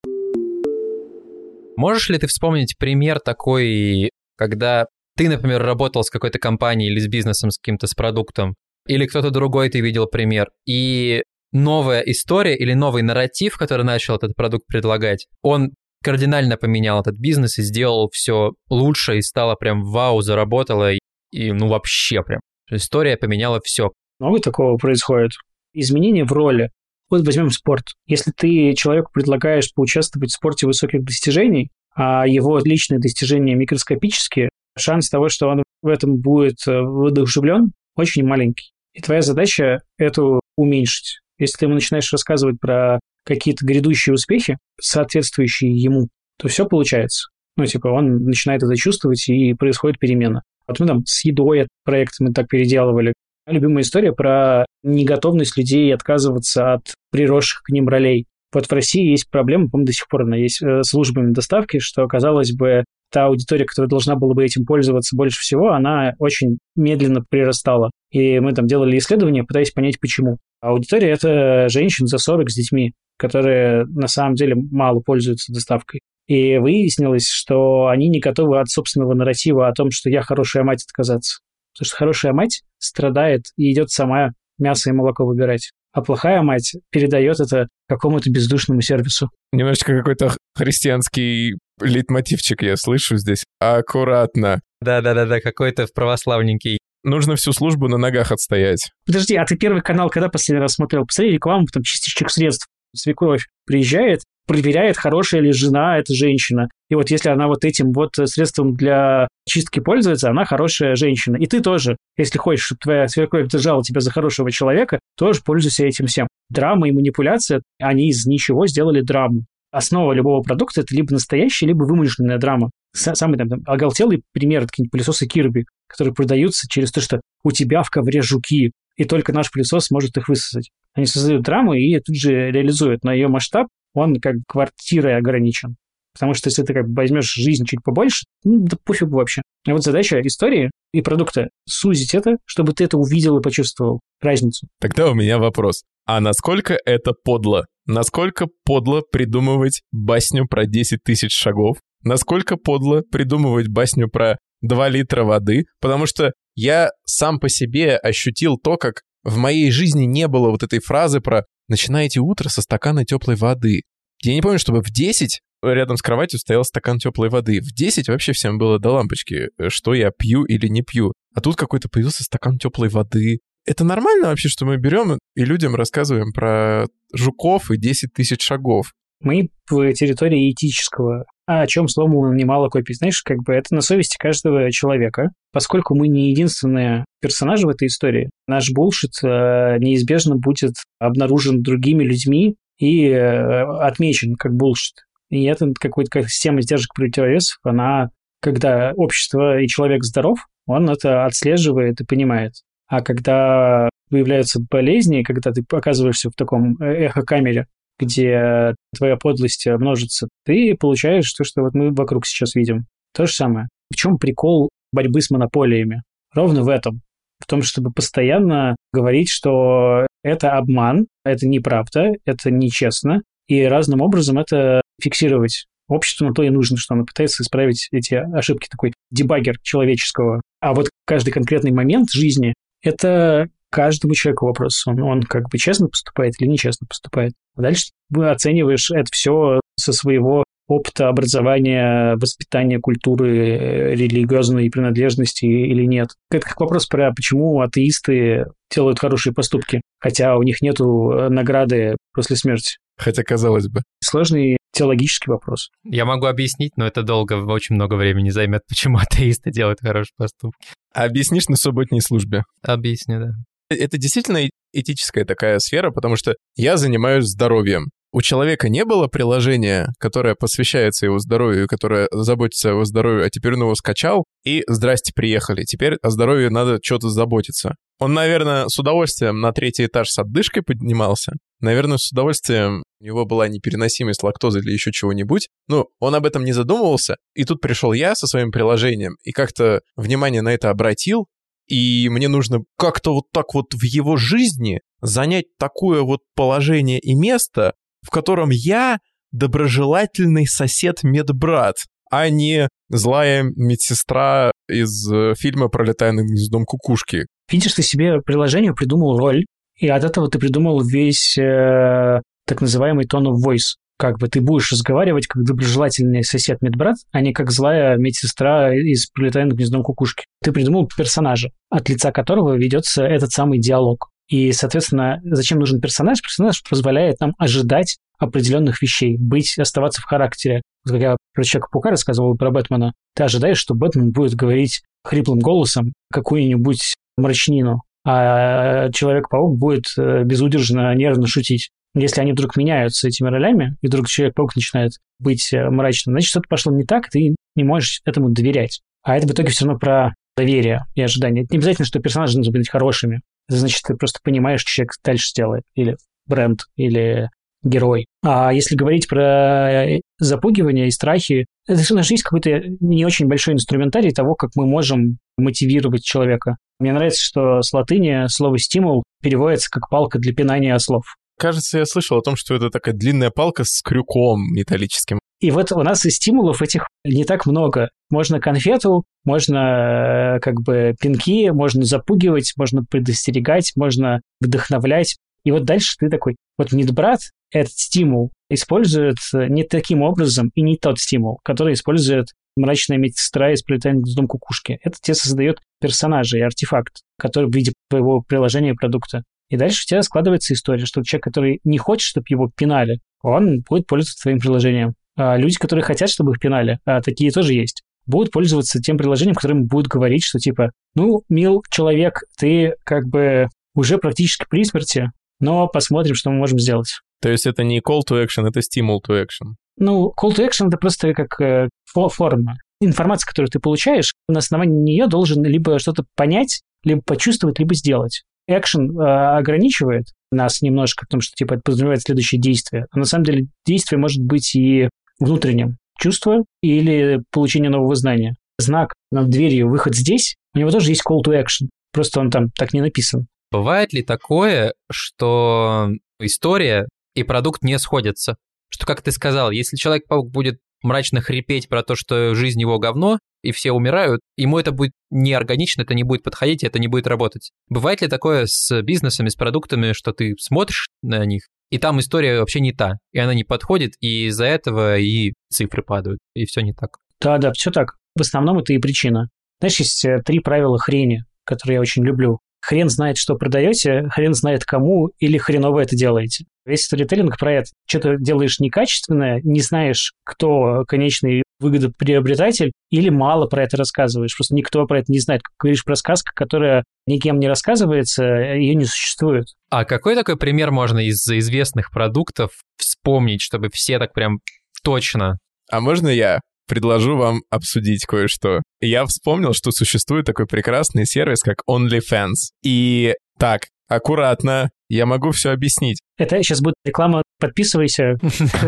Можешь ли ты вспомнить пример такой, когда ты, например, работал с какой-то компанией или с бизнесом, с каким-то с продуктом, или кто-то другой ты видел пример, и новая история или новый нарратив, который начал этот продукт предлагать, он кардинально поменял этот бизнес и сделал все лучше, и стало прям вау, заработало, и, и ну вообще прям. История поменяла все. Много такого происходит. Изменения в роли. Вот возьмем спорт. Если ты человеку предлагаешь поучаствовать в спорте высоких достижений, а его личные достижения микроскопические, шанс того, что он в этом будет э, воодушевлен, очень маленький. И твоя задача эту уменьшить. Если ты ему начинаешь рассказывать про какие-то грядущие успехи, соответствующие ему, то все получается. Ну, типа, он начинает это чувствовать, и происходит перемена. Вот мы там с едой проект мы так переделывали. Любимая история про неготовность людей отказываться от приросших к ним ролей. Вот в России есть проблема, по-моему, до сих пор она есть, э, с службами доставки, что, казалось бы, та аудитория, которая должна была бы этим пользоваться больше всего, она очень медленно прирастала. И мы там делали исследования, пытаясь понять, почему. Аудитория – это женщин за 40 с детьми, которые на самом деле мало пользуются доставкой. И выяснилось, что они не готовы от собственного нарратива о том, что я хорошая мать, отказаться. Потому что хорошая мать страдает и идет сама мясо и молоко выбирать. А плохая мать передает это какому-то бездушному сервису. Немножечко какой-то христианский лейтмотивчик я слышу здесь. Аккуратно. Да-да-да, какой-то православненький. Нужно всю службу на ногах отстоять. Подожди, а ты первый канал когда последний раз смотрел? Посмотри рекламу, там чистящих средств. Свекровь приезжает проверяет, хорошая ли жена эта женщина. И вот если она вот этим вот средством для чистки пользуется, она хорошая женщина. И ты тоже, если хочешь, чтобы твоя свекровь держала тебя за хорошего человека, тоже пользуйся этим всем. Драма и манипуляция, они из ничего сделали драму. Основа любого продукта – это либо настоящая, либо вымышленная драма. Самый там, там оголтелый пример – это пылесосы Кирби, которые продаются через то, что у тебя в ковре жуки, и только наш пылесос может их высосать. Они создают драму и тут же реализуют, но ее масштаб, он как квартирой ограничен. Потому что если ты как бы возьмешь жизнь чуть побольше, ну, да пофигу вообще. А вот задача истории и продукта — сузить это, чтобы ты это увидел и почувствовал разницу. Тогда у меня вопрос. А насколько это подло? Насколько подло придумывать басню про 10 тысяч шагов? Насколько подло придумывать басню про 2 литра воды? Потому что я сам по себе ощутил то, как в моей жизни не было вот этой фразы про «начинайте утро со стакана теплой воды». Я не помню, чтобы в 10 рядом с кроватью стоял стакан теплой воды. В 10 вообще всем было до лампочки, что я пью или не пью. А тут какой-то появился стакан теплой воды. Это нормально вообще, что мы берем и людям рассказываем про жуков и 10 тысяч шагов? Мы в территории этического о чем сломано немало копий. Знаешь, как бы это на совести каждого человека. Поскольку мы не единственные персонажи в этой истории, наш булшит э, неизбежно будет обнаружен другими людьми и э, отмечен как булшит. И это какой-то система сдержек противовесов, она, когда общество и человек здоров, он это отслеживает и понимает. А когда появляются болезни, когда ты оказываешься в таком э, эхокамере, где твоя подлость множится, ты получаешь то, что вот мы вокруг сейчас видим. То же самое. В чем прикол борьбы с монополиями? Ровно в этом. В том, чтобы постоянно говорить, что это обман, это неправда, это нечестно, и разным образом это фиксировать. Обществу на то и нужно, что оно пытается исправить эти ошибки, такой дебагер человеческого. А вот каждый конкретный момент жизни – это каждому человеку вопрос. Он, он как бы честно поступает или нечестно поступает. Дальше вы оцениваешь это все со своего опыта образования, воспитания, культуры, э, религиозной принадлежности или нет. Это как вопрос про почему атеисты делают хорошие поступки, хотя у них нет э, награды после смерти. Хотя казалось бы. Сложный теологический вопрос. Я могу объяснить, но это долго, очень много времени займет, почему атеисты делают хорошие поступки. Объяснишь на субботней службе? Объясню, да. Это действительно этическая такая сфера, потому что я занимаюсь здоровьем. У человека не было приложения, которое посвящается его здоровью, которое заботится о его здоровье, а теперь он его скачал, и здрасте, приехали. Теперь о здоровье надо что-то заботиться. Он, наверное, с удовольствием на третий этаж с отдышкой поднимался. Наверное, с удовольствием у него была непереносимость лактозы или еще чего-нибудь. Ну, он об этом не задумывался. И тут пришел я со своим приложением и как-то внимание на это обратил, и мне нужно как-то вот так вот в его жизни занять такое вот положение и место, в котором я доброжелательный сосед-медбрат, а не злая медсестра из э, фильма «Пролетая над гнездом кукушки». Видишь, ты себе приложение придумал роль, и от этого ты придумал весь э, так называемый tone of voice как бы ты будешь разговаривать как доброжелательный сосед-медбрат, а не как злая медсестра из «Прилетая над гнездом кукушки». Ты придумал персонажа, от лица которого ведется этот самый диалог. И, соответственно, зачем нужен персонаж? Персонаж позволяет нам ожидать определенных вещей, быть, оставаться в характере. Вот как я про Человека-паука рассказывал про Бэтмена, ты ожидаешь, что Бэтмен будет говорить хриплым голосом какую-нибудь мрачнину, а Человек-паук будет э, безудержно нервно шутить. Если они вдруг меняются этими ролями, и вдруг Человек-паук начинает быть э, мрачным, значит, что-то пошло не так, ты не можешь этому доверять. А это в итоге все равно про доверие и ожидание. Это не обязательно, что персонажи должны быть хорошими. Это значит, ты просто понимаешь, что человек дальше сделает. Или бренд, или герой. А если говорить про э, запугивание и страхи, это у нас есть какой-то не очень большой инструментарий того, как мы можем мотивировать человека. Мне нравится, что с латыни слово «стимул» переводится как «палка для пинания ослов». Кажется, я слышал о том, что это такая длинная палка с крюком металлическим. И вот у нас и стимулов этих не так много. Можно конфету, можно э, как бы пинки, можно запугивать, можно предостерегать, можно вдохновлять. И вот дальше ты такой, вот медбрат этот стимул использует не таким образом и не тот стимул, который использует мрачная медсестра из «Прилетая к дом кукушки». Это тебе создает персонажа и артефакт, который в виде твоего приложения продукта. И дальше у тебя складывается история, что человек, который не хочет, чтобы его пинали, он будет пользоваться твоим приложением. А люди, которые хотят, чтобы их пинали, а такие тоже есть, будут пользоваться тем приложением, которым будут говорить, что типа, ну, мил человек, ты как бы уже практически при смерти, но посмотрим, что мы можем сделать. То есть это не call to action, это стимул to action. Ну, call to action — это просто как э, форма. Информация, которую ты получаешь, на основании нее должен либо что-то понять, либо почувствовать, либо сделать. Action э, ограничивает нас немножко, потому что, типа, это подразумевает следующее действие. А на самом деле действие может быть и внутренним. Чувство или получение нового знания. Знак над дверью «Выход здесь» у него тоже есть call to action. Просто он там так не написан. Бывает ли такое, что история и продукт не сходятся? Что, как ты сказал, если Человек-паук будет мрачно хрипеть про то, что жизнь его говно, и все умирают, ему это будет неорганично, это не будет подходить, это не будет работать. Бывает ли такое с бизнесами, с продуктами, что ты смотришь на них, и там история вообще не та, и она не подходит, и из-за этого и цифры падают, и все не так. Да, да, все так. В основном это и причина. Знаешь, есть э, три правила хрени, которые я очень люблю. Хрен знает, что продаете, хрен знает кому, или хреново это делаете. Весь сторителлинг про это. Что-то делаешь некачественное, не знаешь, кто конечный выгодоприобретатель, или мало про это рассказываешь. Просто никто про это не знает. Как говоришь про сказку, которая никем не рассказывается, ее не существует. А какой такой пример можно из известных продуктов вспомнить, чтобы все так прям точно? А можно я? Предложу вам обсудить кое-что. Я вспомнил, что существует такой прекрасный сервис, как OnlyFans. И так, аккуратно, я могу все объяснить. Это сейчас будет реклама, подписывайся.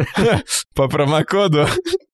По промокоду.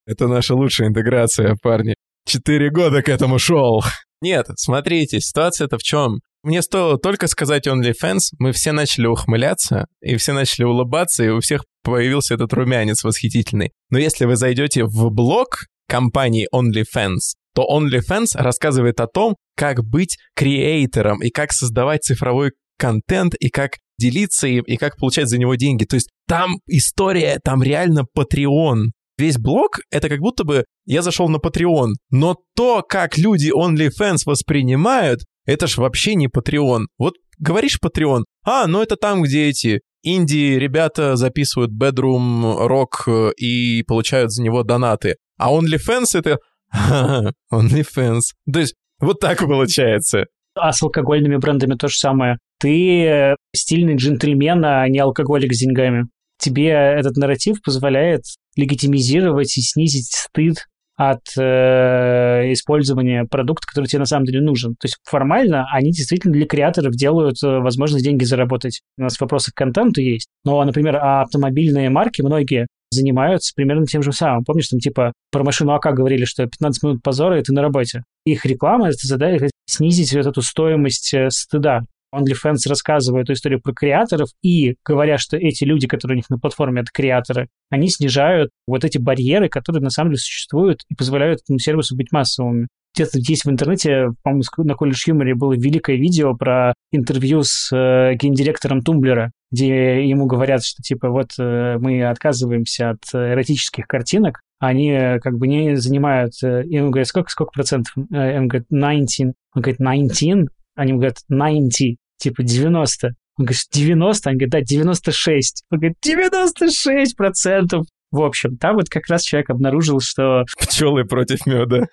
Это наша лучшая интеграция, парни. Четыре года к этому шел. Нет, смотрите, ситуация-то в чем? Мне стоило только сказать OnlyFans, мы все начали ухмыляться, и все начали улыбаться, и у всех появился этот румянец восхитительный. Но если вы зайдете в блог компании OnlyFans, то OnlyFans рассказывает о том, как быть креатором и как создавать цифровой контент и как делиться им и как получать за него деньги. То есть там история, там реально Patreon. Весь блог — это как будто бы я зашел на Patreon, но то, как люди OnlyFans воспринимают, это ж вообще не Patreon. Вот говоришь Patreon, а, ну это там, где эти инди ребята записывают bedroom рок э, и получают за него донаты. А OnlyFans это OnlyFans. То есть вот так получается. А с алкогольными брендами то же самое. Ты э, стильный джентльмен, а не алкоголик с деньгами. Тебе этот нарратив позволяет легитимизировать и снизить стыд от э, использования продукта, который тебе на самом деле нужен. То есть формально они действительно для креаторов делают э, возможность деньги заработать. У нас вопросы к контенту есть. Но, например, автомобильные марки многие занимаются примерно тем же самым. Помнишь, там типа про машину АК говорили, что 15 минут позора, и ты на работе. Их реклама — это задача снизить вот эту стоимость э, стыда. OnlyFans рассказывает эту историю про креаторов и говоря, что эти люди, которые у них на платформе, это креаторы, они снижают вот эти барьеры, которые на самом деле существуют и позволяют этому сервису быть массовыми. Где-то здесь в интернете, по-моему, на колледж юморе было великое видео про интервью с э, гендиректором Тумблера, где ему говорят, что типа вот э, мы отказываемся от эротических картинок, они э, как бы не занимают... Э, и он говорит, сколько, сколько процентов? Э, он говорит, 19. Он говорит, 19? Они говорят 90, типа 90. Он говорит, 90? Они говорят, да, 96. Он говорит, 96 процентов. В общем, там вот как раз человек обнаружил, что... Пчелы против меда.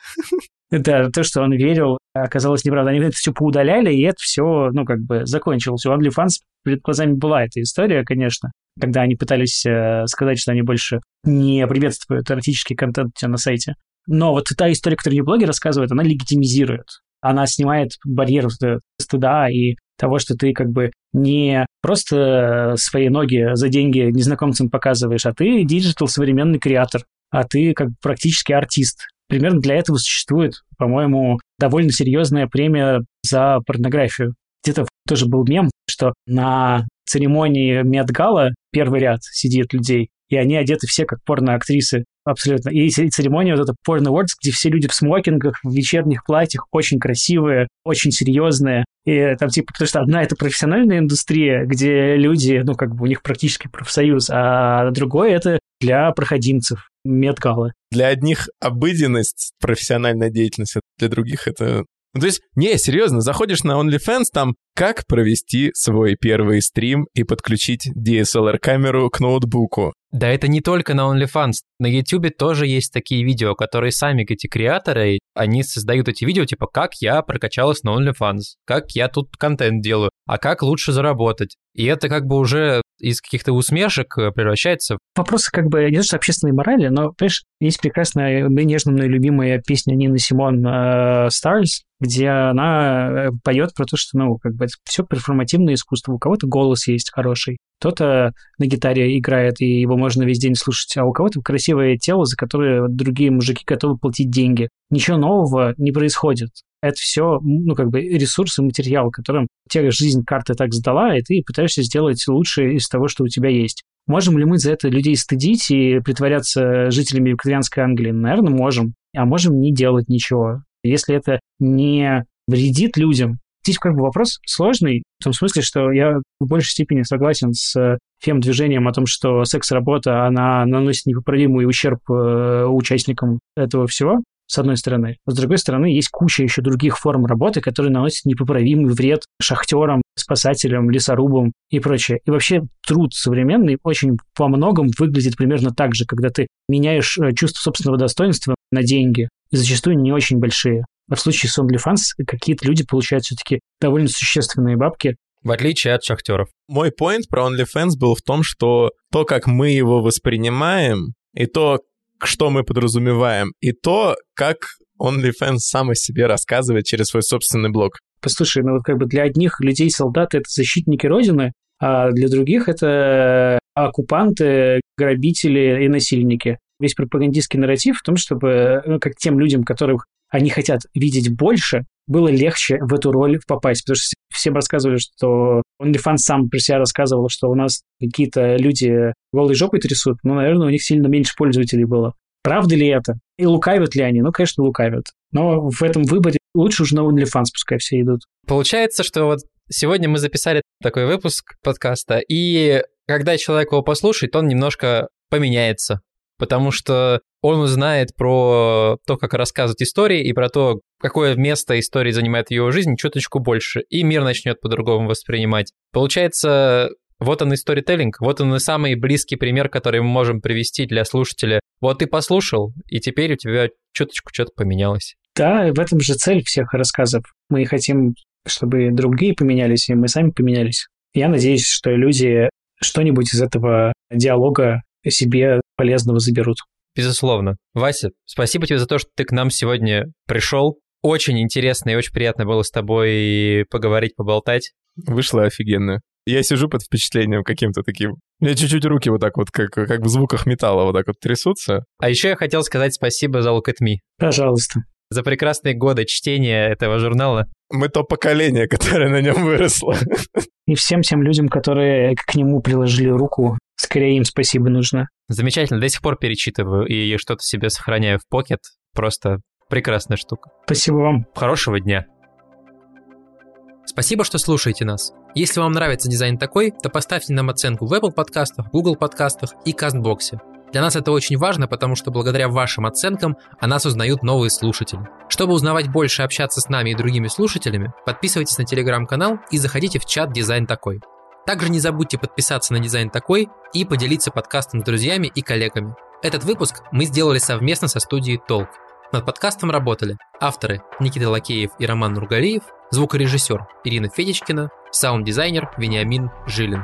Да, то, что он верил, оказалось неправда. Они это все поудаляли, и это все, ну, как бы закончилось. У OnlyFans перед глазами была эта история, конечно, когда они пытались э, сказать, что они больше не приветствуют эротический контент у тебя на сайте. Но вот та история, которую блоги рассказывают, она легитимизирует она снимает барьер стыда и того, что ты как бы не просто свои ноги за деньги незнакомцам показываешь, а ты digital современный creator, а ты как бы практически артист. Примерно для этого существует, по-моему, довольно серьезная премия за порнографию. Где-то тоже был мем, что на церемонии Met Gala первый ряд сидит людей, и они одеты все как порноактрисы. Абсолютно. И церемония вот эта Porn Awards, где все люди в смокингах, в вечерних платьях, очень красивые, очень серьезные. И там типа, потому что одна это профессиональная индустрия, где люди, ну, как бы у них практически профсоюз, а другое это для проходимцев, медгалы. Для одних обыденность, профессиональная деятельность, а для других это Ну, то есть, не, серьезно, заходишь на OnlyFans, там, как провести свой первый стрим и подключить DSLR-камеру к ноутбуку. Да это не только на OnlyFans. На YouTube тоже есть такие видео, которые сами эти креаторы, они создают эти видео, типа, как я прокачалась на OnlyFans, как я тут контент делаю, а как лучше заработать. И это как бы уже из каких-то усмешек э, превращается. Вопросы как бы не то, что общественной морали, но, понимаешь, есть прекрасная, нежно мной любимая песня Нины Симон uh, «Stars», где она э, поет про то, что, ну, как бы это все перформативное искусство. У кого-то голос есть хороший, кто-то на гитаре играет, и его можно весь день слушать, а у кого-то красивое тело, за которое другие мужики готовы платить деньги. Ничего нового не происходит. Это все, ну, как бы ресурсы, материал, которым тебе жизнь карты так сдала, и ты пытаешься сделать лучшее из того, что у тебя есть. Можем ли мы за это людей стыдить и притворяться жителями викторианской Англии? Наверное, можем. А можем не делать ничего. Если это не вредит людям, Здесь как бы вопрос сложный, в том смысле, что я в большей степени согласен с фем-движением о том, что секс-работа, она наносит непоправимый ущерб э, участникам этого всего, с одной стороны. С другой стороны, есть куча еще других форм работы, которые наносят непоправимый вред шахтерам, спасателям, лесорубам и прочее. И вообще труд современный очень во многом выглядит примерно так же, когда ты меняешь э, чувство собственного достоинства на деньги, и зачастую не очень большие. А в случае с OnlyFans какие-то люди получают все-таки довольно существенные бабки. В отличие от шахтеров. Мой поинт про OnlyFans был в том, что то, как мы его воспринимаем, и то, что мы подразумеваем, и то, как OnlyFans сам о себе рассказывает через свой собственный блог. Послушай, ну вот как бы для одних людей солдаты — это защитники Родины, а для других это оккупанты, грабители и насильники. Весь пропагандистский нарратив в том, чтобы ну, как тем людям, которых они хотят видеть больше, было легче в эту роль попасть. Потому что всем рассказывали, что OnlyFans сам про себя рассказывал, что у нас какие-то люди голой жопой трясут, но, наверное, у них сильно меньше пользователей было. Правда ли это? И лукавят ли они? Ну, конечно, лукавят. Но в этом выборе лучше уже на OnlyFans пускай все идут. Получается, что вот сегодня мы записали такой выпуск подкаста, и когда человек его послушает, он немножко поменяется потому что он узнает про то, как рассказывать истории и про то, какое место истории занимает в его жизни чуточку больше, и мир начнет по-другому воспринимать. Получается, вот он и сторителлинг, вот он и самый близкий пример, который мы можем привести для слушателя. Вот ты послушал, и теперь у тебя чуточку что-то поменялось. Да, в этом же цель всех рассказов. Мы хотим, чтобы другие поменялись, и мы сами поменялись. Я надеюсь, что люди что-нибудь из этого диалога себе полезного заберут. Безусловно. Вася, спасибо тебе за то, что ты к нам сегодня пришел. Очень интересно и очень приятно было с тобой поговорить, поболтать. Вышло офигенно. Я сижу под впечатлением каким-то таким. У меня чуть-чуть руки вот так вот, как, как в звуках металла вот так вот трясутся. А еще я хотел сказать спасибо за Look at Me. Пожалуйста. За прекрасные годы чтения этого журнала. Мы то поколение, которое на нем выросло. И всем тем людям, которые к нему приложили руку, скорее им спасибо нужно. Замечательно, до сих пор перечитываю и что-то себе сохраняю в покет. Просто прекрасная штука. Спасибо вам. Хорошего дня. Спасибо, что слушаете нас. Если вам нравится дизайн такой, то поставьте нам оценку в Apple подкастах, Google подкастах и Кастбоксе. Для нас это очень важно, потому что благодаря вашим оценкам о нас узнают новые слушатели. Чтобы узнавать больше и общаться с нами и другими слушателями, подписывайтесь на телеграм-канал и заходите в чат «Дизайн такой». Также не забудьте подписаться на «Дизайн такой» и поделиться подкастом с друзьями и коллегами. Этот выпуск мы сделали совместно со студией «Толк». Над подкастом работали авторы Никита Лакеев и Роман Нургалиев, звукорежиссер Ирина Федичкина, саунд-дизайнер Вениамин Жилин.